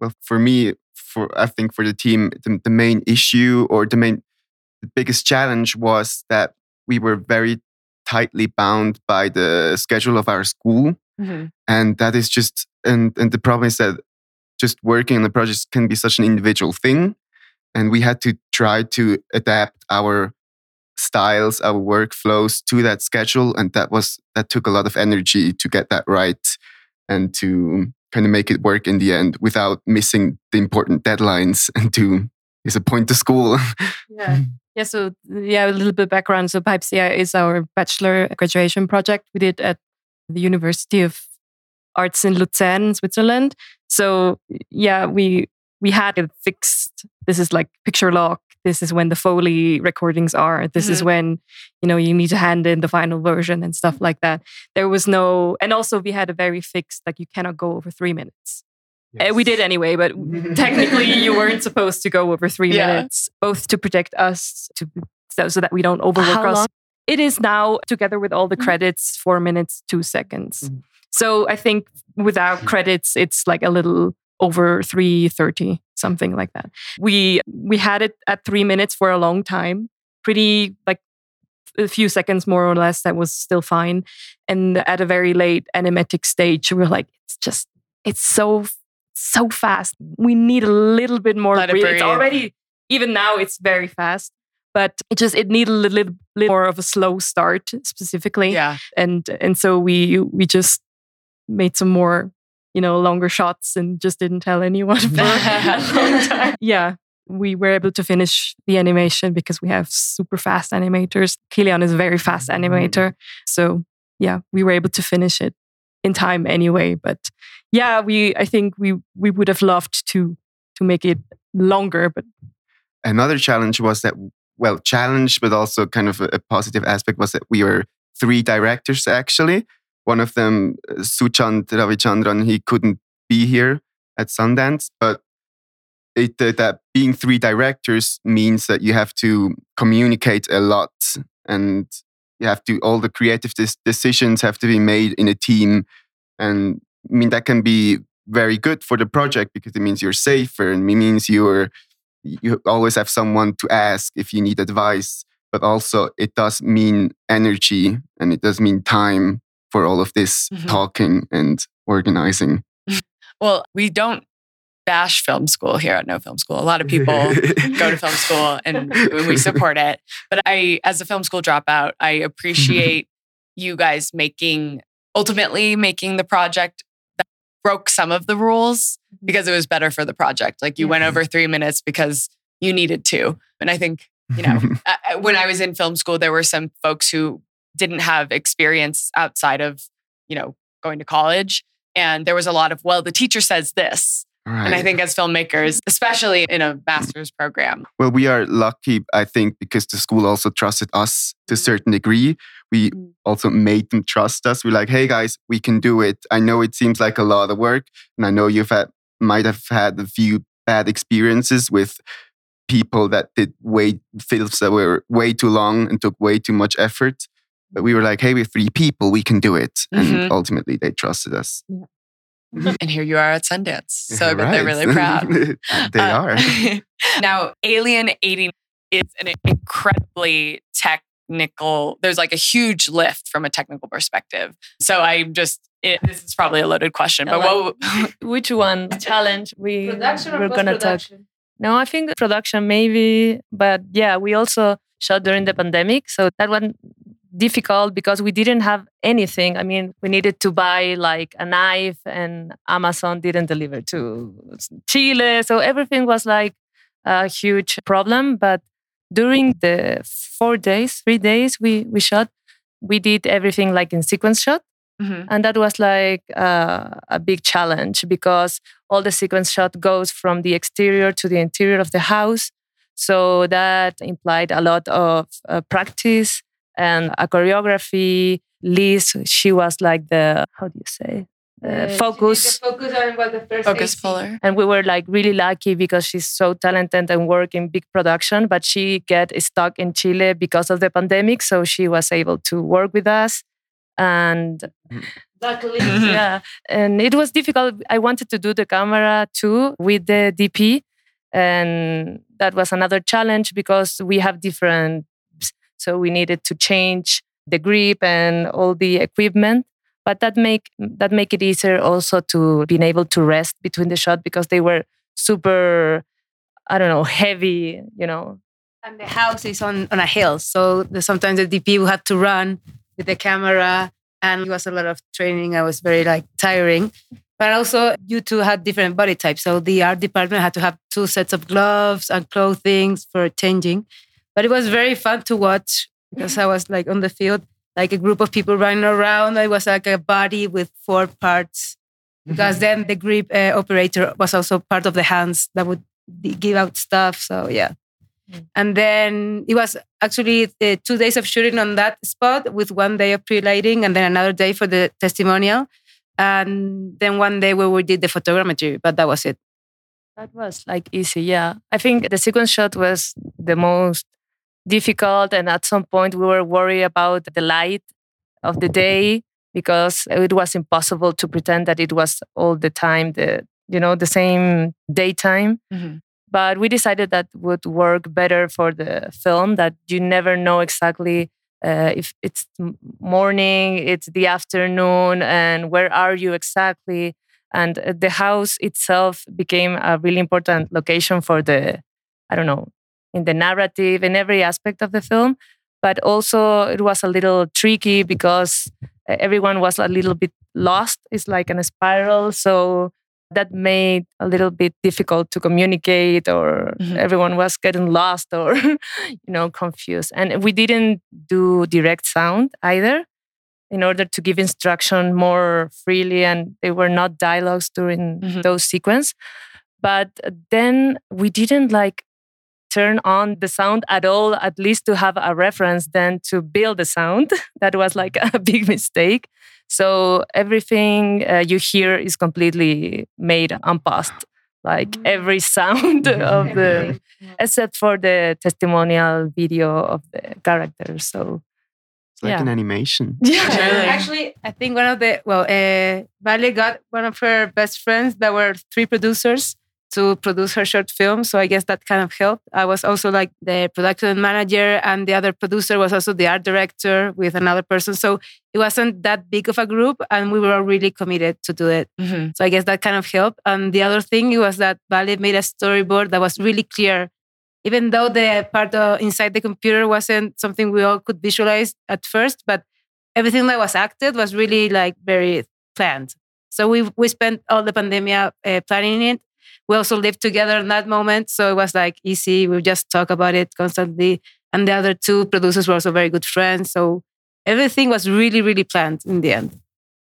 Well, for me, for I think for the team, the, the main issue or the main, the biggest challenge was that we were very tightly bound by the schedule of our school, mm-hmm. and that is just and and the problem is that just working on the project can be such an individual thing, and we had to try to adapt our styles, our workflows to that schedule, and that was that took a lot of energy to get that right and to kind of make it work in the end without missing the important deadlines and to disappoint the school. Yeah. Mm. Yeah. So yeah, a little bit background. So Pipes yeah is our bachelor graduation project we did at the University of Arts in Luzern, Switzerland. So yeah, we we had it fixed. This is like picture lock. This is when the Foley recordings are. This is Mhm. when you know you need to hand in the final version and stuff like that. There was no, and also we had a very fixed like you cannot go over three minutes. Uh, we did anyway, but technically you weren't supposed to go over three Yeah. minutes, both to protect us, to so, so that we don't overwork How us. long? It is now together with all the credits, four minutes two seconds. So I think without credits, it's like a little over three thirty, something like that. We we had it at three minutes for a long time, pretty like a few seconds more or less. That was still fine. And at a very late animatic stage, we were like, it's just it's so so fast. We need a little bit more. Let breathe. It's already even now it's very fast, but it just it needed a little, little more of a slow start specifically. Yeah. and and so we we just made some more you know longer shots and just didn't tell anyone for a long time. Yeah. We were able to finish the animation because we have super fast animators. Kilian is a very fast mm-hmm. animator. So yeah, we were able to finish it in time anyway. But yeah, we I think we we would have loved to to make it longer, but Another challenge was that, well, challenge, but also kind of a, a positive aspect was that we were three directors actually. One of them, uh, Suchand Ravichandran, he couldn't be here at Sundance, but it, uh, that being three directors means that you have to communicate a lot and you have to all the creative dis- decisions have to be made in a team. And i mean that can be very good for the project because it means you're safer and it means you're you always have someone to ask if you need advice but also it does mean energy and it does mean time for all of this Mhm. talking and organizing Well, we don't bash film school here at No Film School. A lot of people go to film school and we support it. But I, as a film school dropout, I appreciate you guys making, ultimately making the project that broke some of the rules because it was better for the project. Like you went over three minutes because you needed to. And I think, you know, when I was in film school, there were some folks who didn't have experience outside of, you know, going to college. And there was a lot of, well, the teacher says this. And I think as filmmakers, especially in a master's program, Well, we are lucky, I think, because the school also trusted us to a mm-hmm. certain degree. We mm-hmm. also made them trust us. We're like, hey guys, we can do it. I know it seems like a lot of work, and I know you've had might have had a few bad experiences with people that did way films that were way too long and took way too much effort. But we were like, hey, we're three people, we can do it. Mhm. And ultimately they trusted us. and here you are at Sundance. So I bet they're really proud. they Uh, are. now, Alien 80 is an incredibly technical, there's like a huge lift from a technical perspective. So I'm just, it, this is probably a loaded question, but what, which one challenge we Production or we're gonna talk? post-production? No, I think production maybe, but yeah, we also shot during the pandemic, so that one difficult because we didn't have anything. I mean, we needed to buy like a knife, and Amazon didn't deliver to Chile, so everything was like a huge problem. But during the four days, three days we we shot, we did everything like in sequence shot. Mhm. And that was like uh, a big challenge because all the sequence shot goes from the exterior to the interior of the house. So that implied a lot of uh, practice and a choreography. Liz, she was like the, how do you say? Uh, focus. Focus on what the first focus AC. puller. And we were like really lucky because she's so talented and work in big production, but she get stuck in Chile because of the pandemic. So she was able to work with us. And Luckily, yeah, and it was difficult. I wanted to do the camera too with the DP, and that was another challenge because we have different. So we needed to change the grip and all the equipment, but that make that make it easier also to being able to rest between the shot because they were super, I don't know, heavy. You know, and the house is on, on a hill. So the, sometimes the DP will have to run with the camera. And it was a lot of training. I was very like tiring. But also you two had different body types. So the art department had to have two sets of gloves and clothing for changing. But it was very fun to watch because I was like on the field, like a group of people running around. I was like a body with four parts. Because then the grip uh, operator was also part of the hands that would give out stuff. So yeah. And then it was actually uh, two days of shooting on that spot with one day of pre lighting and then another day for the testimonial. And then one day where we did the photogrammetry, but that was it. That was like easy, yeah. I think the sequence shot was the most difficult, and at some point we were worried about the light of the day because it was impossible to pretend that it was all the time the you know the same daytime. Mhm. But we decided that would work better for the film. That you never know exactly uh, if it's morning, it's the afternoon, and where are you exactly and uh, the house itself became a really important location for the i don't know in the narrative in every aspect of the film but also it was a little tricky because uh, everyone was a little bit lost it's like in a spiral so that made a little bit difficult to communicate or Mhm. everyone was getting lost or you know confused and we didn't do direct sound either in order to give instruction more freely and they were not dialogues during Mhm. those sequence but then we didn't like turn on the sound at all at least to have a reference then to build the sound. That was like a big mistake. So everything uh, you hear is completely made unpaused like every sound of the except for the testimonial video of the characters so It's like Yeah. an animation. Yeah, actually, I think one of the well, uh, Vale got one of her best friends that were three producers to produce her short film. So I guess that kind of helped. I was also like the production manager, and the other producer was also the art director with another person. So it wasn't that big of a group, and we were all really committed to do it. Mm-hmm. So I guess that kind of helped. And the other thing was that Vale made a storyboard that was really clear. Even though the part of inside the computer wasn't something we all could visualize at first, but everything that was acted was really like very planned. So we we spent all the pandemic uh, planning it. We also lived together in that moment, so it was like easy. We just talk about it constantly. And the other two producers were also very good friends. So everything was really, really planned in the end.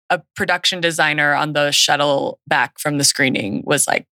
A production designer on the shuttle back from the screening was like,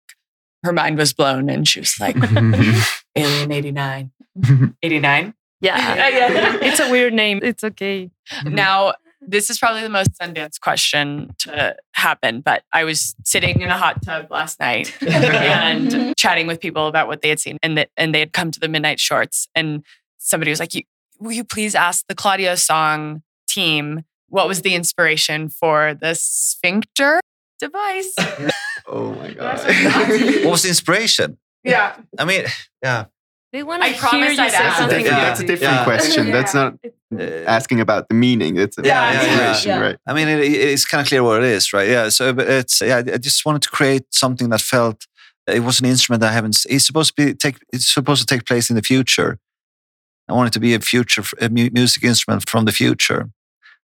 her mind was blown, and she was like, Alien 89. 89? Yeah. yeah. it's a weird name. It's okay. Now, this is probably the most Sundance question to happen, but I was sitting in a hot tub last night and chatting with people about what they had seen, and that and they had come to the Midnight Shorts, and somebody was like, "You- "Will you please ask the Claudio's Song team what was the inspiration for the sphincter device?" Oh my god. what was the inspiration? yeah, I mean, yeah. They want I to hear promised you I'd say ask. something. Yeah. That's a different Yeah. question. That's not Uh, asking about the meaning. It's about Yeah, yeah, yeah. right? I mean, it, it's kind of clear what it is, right? Yeah. So, but it's yeah. I just wanted to create something that felt it was an instrument that I haven't. It's supposed to be take. It's supposed to take place in the future. I want it to be a future, a music instrument from the future.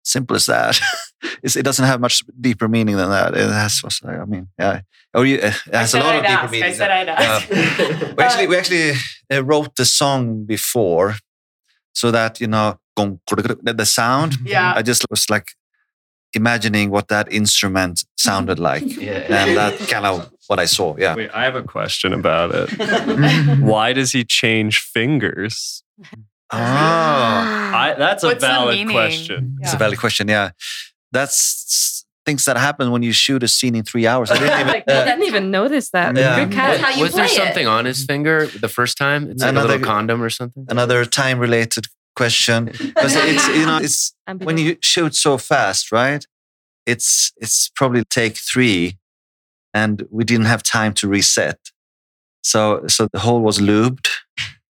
Simple as that. it's, it doesn't have much deeper meaning than that. It has. I mean, yeah. Or you, it I has a said lot I'd of deeper ask. meaning. I said I'd ask. we actually we actually uh, wrote the song before, so that you know the sound. Yeah. I just was like imagining what that instrument sounded like, and that kind of what I saw. Yeah. Wait, I have a question about it. Why does he change fingers? Oh, I, that's a What's the valid meaning? question. it's a valid question. Yeah, that's things that happen when you shoot a scene in three hours. I didn't even. Like, I uh, didn't even notice that. Yeah. Good catch. How you was there play it. something on his finger the first time? It's like a Another- little condom or something. another time related question because it's you know it's when you shoot so fast right it's it's probably take three and we didn't have time to reset so so the hole was lubed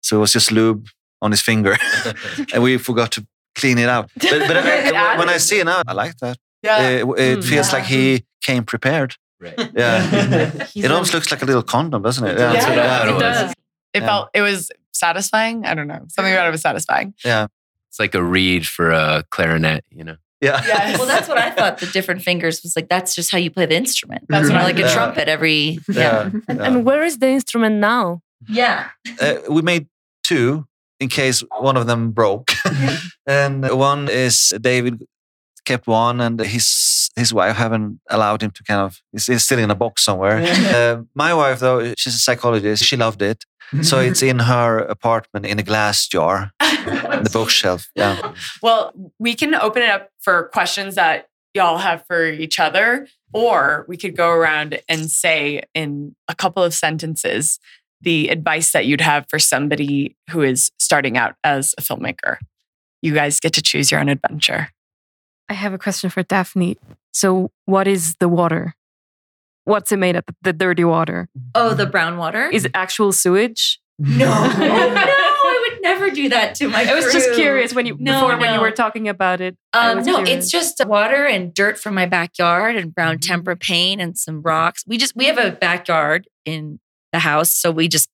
so it was just lube on his finger and we forgot to clean it out but, but I- when i see it now i like that Yeah. it, it Mm. feels like he came prepared Right. yeah it almost looks like a little condom doesn't it Yeah, That's what I it it does. It Yeah. felt it was satisfying. I don't know. Something about it was satisfying. yeah It's like a reed for a clarinet, you know. yeah Yes. Well, that's what I thought. The different fingers was like that's just how you play the instrument. That's You what I like a Yeah. trumpet. Every yeah, And, yeah. and where is the instrument now? yeah. uh, we made two in case one of them broke. and one is David kept one, and his his wife haven't allowed him to kind of. It's, still in a box somewhere. uh, my wife, though, she's a psychologist. She loved it, so it's in her apartment in a glass jar, on the bookshelf. Yeah, Well, we can open it up for questions that y'all have for each other, or we could go around and say in a couple of sentences the advice that you'd have for somebody who is starting out as a filmmaker. You guys get to choose your own adventure. I have a question for Daphne. So, what is the water? What's it made of? The dirty water? Oh, the brown water. Is it actual sewage? no, no, I would never do that to my. I was just curious when you No, before when you were talking about it. Um, no, curious. it's just water and dirt from my backyard and brown tempera paint and some rocks. We just we have a backyard in the house, so we just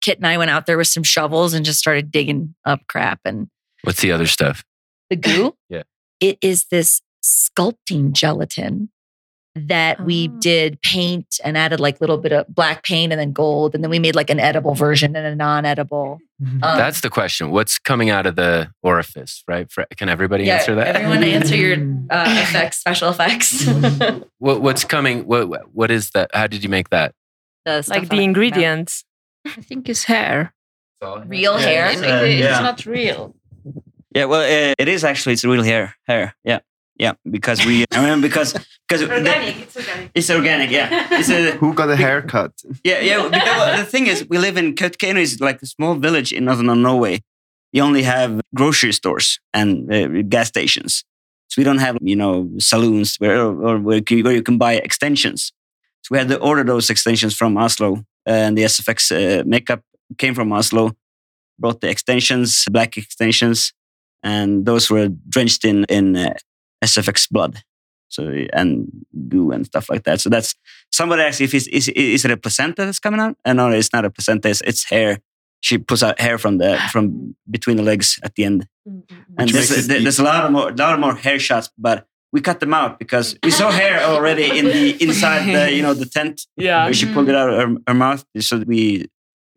Kit and I went out there with some shovels and just started digging up crap and What's the other stuff? the goo. Yeah. It is this sculpting gelatin that we Oh. did paint and added like a little bit of black paint and then gold. And then we made like an edible version and a non-edible. Um, That's the question. What's coming out of the orifice, right? For, can everybody yeah, answer that? Everyone answer your uh, effects, special effects. What, what's coming? What What is that? How did you make that? The stuff like the my mouth. ingredients. I think it's hair. Real hair. I think Uh, it's yeah. not real. Yeah, well, uh, it is actually it's real hair. Hair, yeah, yeah. Because we, I mean, because because Organic. It's organic. it's organic. Yeah, it's a Who got a haircut? yeah yeah. Because, well, the thing is, we live in Kautokeino. is like a small village in northern Norway. You only have grocery stores and uh, gas stations. So we don't have you know saloons where or where you, where you can buy extensions. So we had to order those extensions from Oslo and the SFX uh, makeup came from Oslo. Brought the extensions, black extensions, and those were drenched in in uh, SFX blood. So and goo and stuff like that. So that's somebody asked if it's, is is it a placenta that's coming out? And no, it's not a placenta. It's, it's hair. She puts out hair from the from between the legs at the end. And Which there's, there's a lot of more, lot of more hair shots, but we cut them out because we saw hair already in the inside the you know the tent. Yeah. she pulled it out of her, her mouth. So we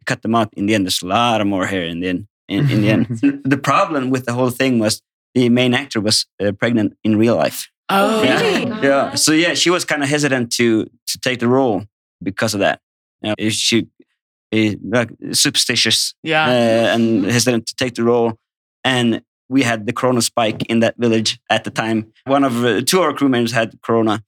cut them out. In the end, there's a lot of more hair in the end. In, in the end, the problem with the whole thing was the main actor was uh, pregnant in real life. Oh, yeah. Yeah. So yeah, she was kind of hesitant to to take the role because of that. You know, she is like superstitious Yeah. uh, and hesitant to take the role. And we had the corona spike in that village at the time. One of uh, two of our crew members had corona,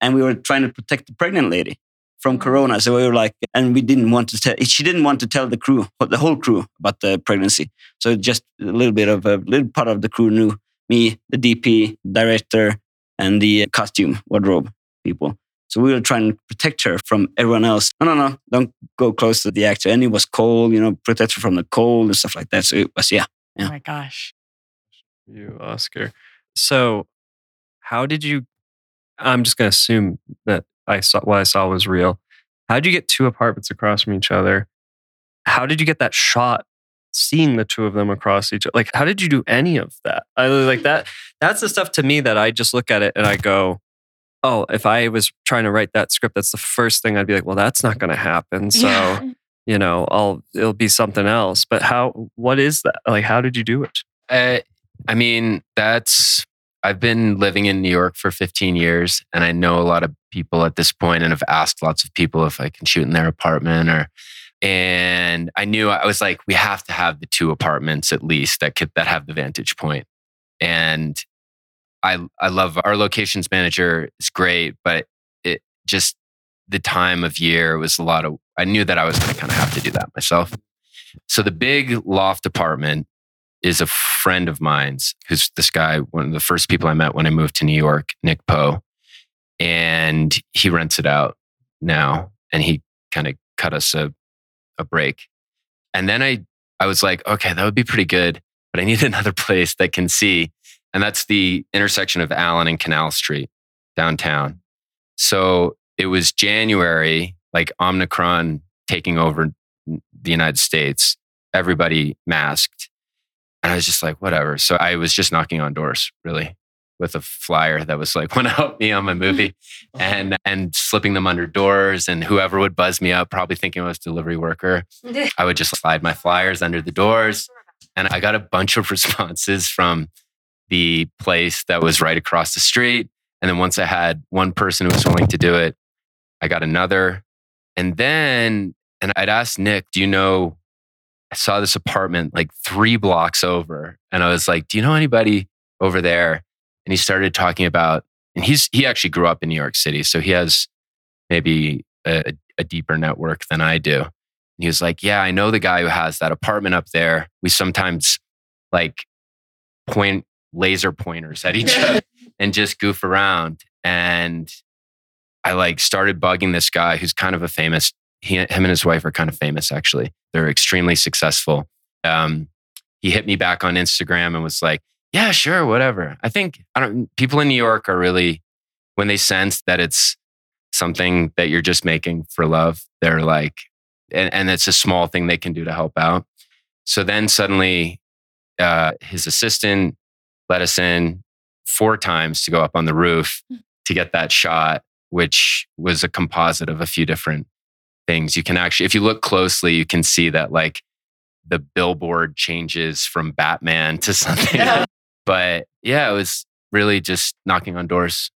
and we were trying to protect the pregnant lady from corona. So we were like, and we didn't want to tell. She didn't want to tell the crew, the whole crew, about the pregnancy. So just a little bit of a little part of the crew knew me, the DP, director, and the costume wardrobe people. So we were trying to protect her from everyone else. No, no, no, don't go close to the actor. And it was cold, you know, protect her from the cold and stuff like that. So it was, yeah. Oh my gosh. You, Oscar. So, how did you? I'm just going to assume that I saw what I saw was real. How did you get two apartments across from each other? How did you get that shot? Seeing the two of them across each other, like how did you do any of that? I like that. That's the stuff to me that I just look at it and I go, "Oh, if I was trying to write that script, that's the first thing I'd be like, well, that's not going to happen." So, Yeah. you know, I'll it'll be something else. But how? What is that? Like, how did you do it? Uh, I mean, that's. I've been living in New York for 15 years, and I know a lot of people at this point, and have asked lots of people if I can shoot in their apartment or. And I knew I was like, we have to have the two apartments at least that could that have the vantage point. And I I love our locations manager is great, but it just the time of year was a lot of. I knew that I was going to kind of have to do that myself. So the big loft apartment is a friend of mine's who's this guy, one of the first people I met when I moved to New York, Nick Poe. And he rents it out now and he kind of cut us a, a break. And then I, I was like, okay, that would be pretty good, but I need another place that can see. And that's the intersection of Allen and Canal Street downtown. So it was January, like Omicron taking over the United States, everybody masked. And I was just like, whatever. So I was just knocking on doors, really, with a flyer that was like, want to help me on my movie uh-huh. and and slipping them under doors. And whoever would buzz me up, probably thinking I was a delivery worker, I would just slide my flyers under the doors. And I got a bunch of responses from the place that was right across the street. And then once I had one person who was willing to do it, I got another. And then, and I'd asked Nick, do you know, I saw this apartment like three blocks over. And I was like, do you know anybody over there? And he started talking about, and he's, he actually grew up in New York City. So he has maybe a, a deeper network than I do. And he was like, yeah, I know the guy who has that apartment up there. We sometimes like point laser pointers at each other and just goof around. And I like started bugging this guy who's kind of a famous, he, him and his wife are kind of famous actually. They're extremely successful. Um, he hit me back on Instagram and was like, yeah, sure, whatever. I think I don't, people in New York are really, when they sense that it's something that you're just making for love, they're like, and, and it's a small thing they can do to help out. So then suddenly, uh, his assistant let us in four times to go up on the roof to get that shot, which was a composite of a few different things. You can actually, if you look closely, you can see that like the billboard changes from Batman to something. But yeah, it was really just knocking on doors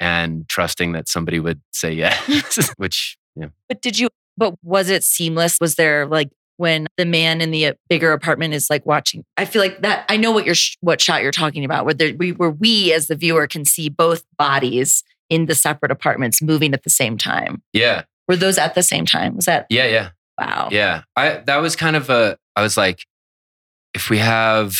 and trusting that somebody would say yes, which, yeah. But did you, but was it seamless? Was there like when the man in the uh, bigger apartment is like watching? I feel like that, I know what you're, sh- what shot you're talking about, where there, we, where we as the viewer can see both bodies in the separate apartments moving at the same time. Yeah. Were those at the same time? Was that, Yeah. Yeah. wow. Yeah. I that was kind of a I was like if we have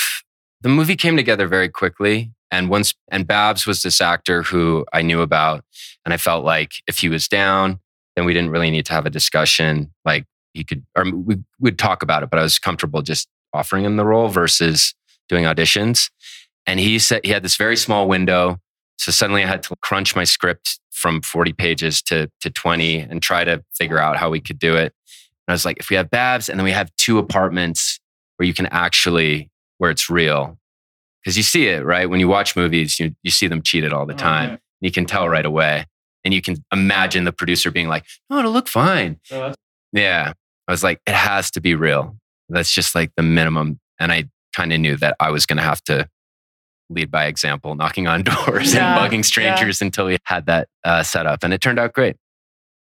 the movie came together very quickly and once and Babs was this actor who I knew about and I felt like if he was down then we didn't really need to have a discussion. Like he could, or we would talk about it, but I was comfortable just offering him the role versus doing auditions. And he said he had this very small window. So suddenly I had to crunch my script from 40 pages to, to 20 and try to figure out how we could do it. And I was like, if we have Babs and then we have two apartments where you can actually, where it's real. Because you see it, right? When you watch movies, you, you see them cheated all the time. Mm-hmm. You can tell right away. And you can imagine the producer being like, no, it'll look fine. Oh, yeah. I was like, it has to be real. That's just like the minimum. And I kind of knew that I was going to have to lead by example, knocking on doors yeah, and bugging strangers yeah. until we had that uh, set up. And it turned out great.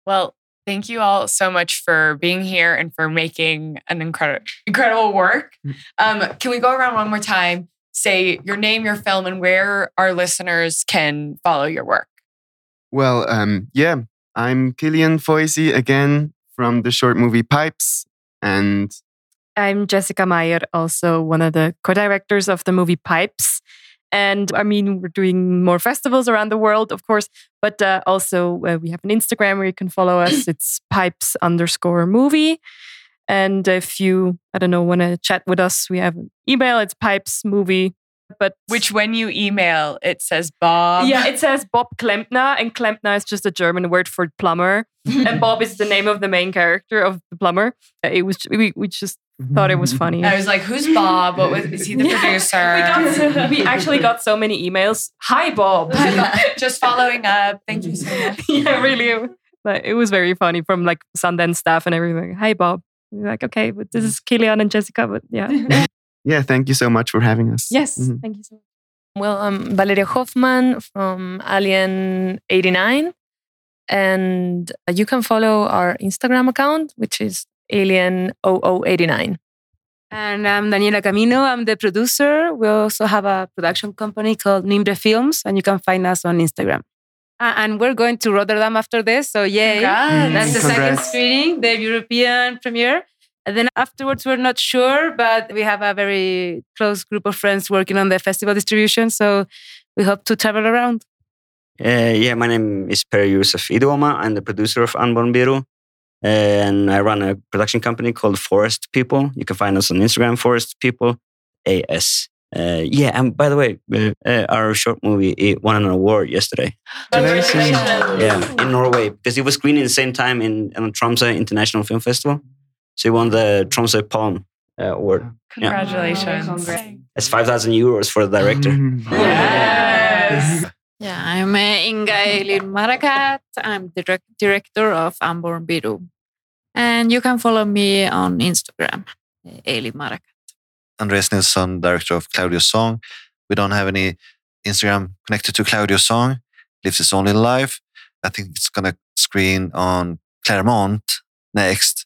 Well, thank you all so much for being here and for making an incredible, incredible work. Mm. Um, can we go around one more time? Say your name, your film, and where our listeners can follow your work. Well, um, yeah, I'm Kilian Feusi again from the short movie Pipes. And I'm Jessica Meier, also one of the co directors of the movie Pipes. And I mean, we're doing more festivals around the world, of course, but uh, also uh, we have an Instagram where you can follow us. It's pipes underscore movie. And if you, I don't know, want to chat with us, we have an email. It's pipes movie. But which, when you email, it says Bob. Yeah, it says Bob Klempner, and Klempner is just a German word for plumber, and Bob is the name of the main character of the plumber. It was we, we just thought it was funny. I was like, "Who's Bob? What was is he the yeah. producer?" We, got, we, actually got so many emails. Hi, Bob. Just following up. Thank you so much. yeah, really. But it was very funny from like Sundance staff and everything. Hi, Bob. We're like, okay, but this is Kilian and Jessica. But yeah. yeah, thank you so much for having us. Yes, mm-hmm. thank you so much. Well, I'm Valeria Hofmann from Alien 89. And you can follow our Instagram account, which is Alien 0089. And I'm Daniela Camino. I'm the producer. We also have a production company called Nimbre Films, and you can find us on Instagram. Uh, and we're going to Rotterdam after this. So, yay. Congrats. That's the Congrats. second screening, the European premiere. And then afterwards, we're not sure, but we have a very close group of friends working on the festival distribution. So, we hope to travel around. Uh, yeah, my name is Per Josef Idivuoma. I'm the producer of Unborn Biru and I run a production company called Forest People. You can find us on Instagram, Forest People AS. Uh, yeah, and by the way, uh, uh our short movie it won an award yesterday. Yeah, in Norway because it was screened at the same time in, in Tromsø International Film Festival. So he won the Tromsø Palm uh, award. Congratulations! Yeah. It's five thousand euros for the director. yes. Yeah, I'm uh, Inga Elin Marakatt. I'm direct director of Unborn Biru. And you can follow me on Instagram, Elin Marakat. Andreas Nilsson, director of Claudio's Song. We don't have any Instagram connected to Claudio's Song. Lives its only life. I think it's going to screen on Clermont next.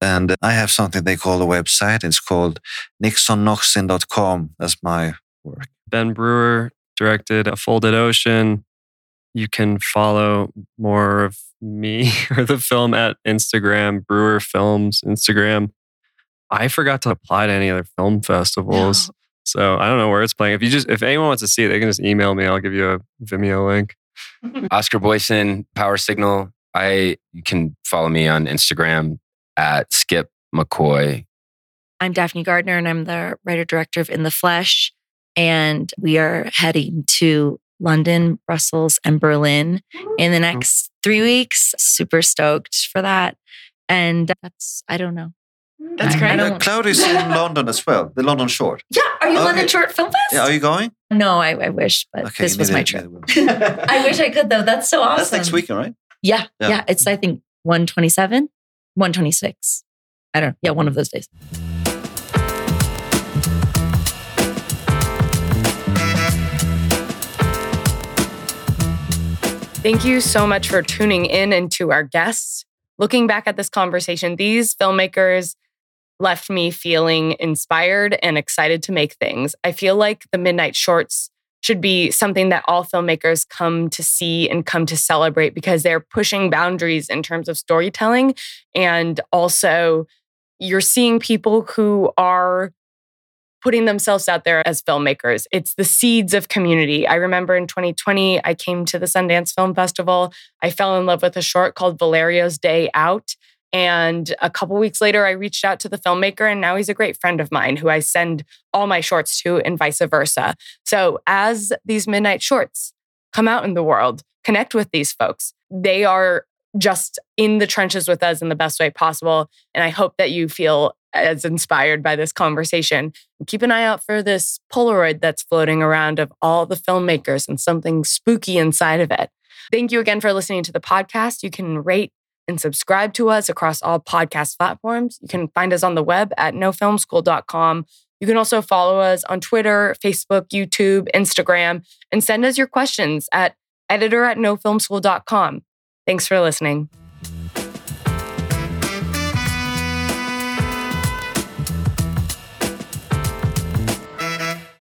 And I have something they call a website. It's called nixonnoxin.com. That's my work. Ben Brewer directed A Folded Ocean. You can follow more of me or the film at Instagram, Brewer Films, Instagram. I forgot to apply to any other film festivals. No. So I don't know where it's playing. If you just if anyone wants to see it, they can just email me. I'll give you a Vimeo link. Oscar Boyson, Power Signal. I you can follow me on Instagram at Skip McCoy. I'm Daphne Gardner and I'm the writer director of In the Flesh. And we are heading to London, Brussels, and Berlin in the next three weeks. Super stoked for that. And that's, I don't know. That's great. Uh, Cloud is in London as well, the London Short. Yeah. Are you okay. London Short Film Fest? Yeah. Are you going? No, I, I wish, but okay, this was my trip. I wish I could, though. That's so awesome. That's next weekend, right? Yeah, yeah. Yeah. It's, I think, 127, 126. I don't know. Yeah, one of those days. Thank you so much for tuning in and to our guests. Looking back at this conversation, these filmmakers left me feeling inspired and excited to make things. I feel like the Midnight Shorts should be something that all filmmakers come to see and come to celebrate because they're pushing boundaries in terms of storytelling. And also, you're seeing people who are putting themselves out there as filmmakers. It's the seeds of community. I remember in 2020, I came to the Sundance Film Festival. I fell in love with a short called Valerio's Day Out. And a couple weeks later, I reached out to the filmmaker, and now he's a great friend of mine who I send all my shorts to, and vice versa. So, as these midnight shorts come out in the world, connect with these folks. They are just in the trenches with us in the best way possible. And I hope that you feel as inspired by this conversation. keep an eye out for this Polaroid that's floating around of all the filmmakers and something spooky inside of it. Thank you again for listening to the podcast. You can rate and subscribe to us across all podcast platforms. You can find us on the web at nofilmschool.com. You can also follow us on Twitter, Facebook, YouTube, Instagram, and send us your questions at editor at nofilmschool.com. Thanks for listening.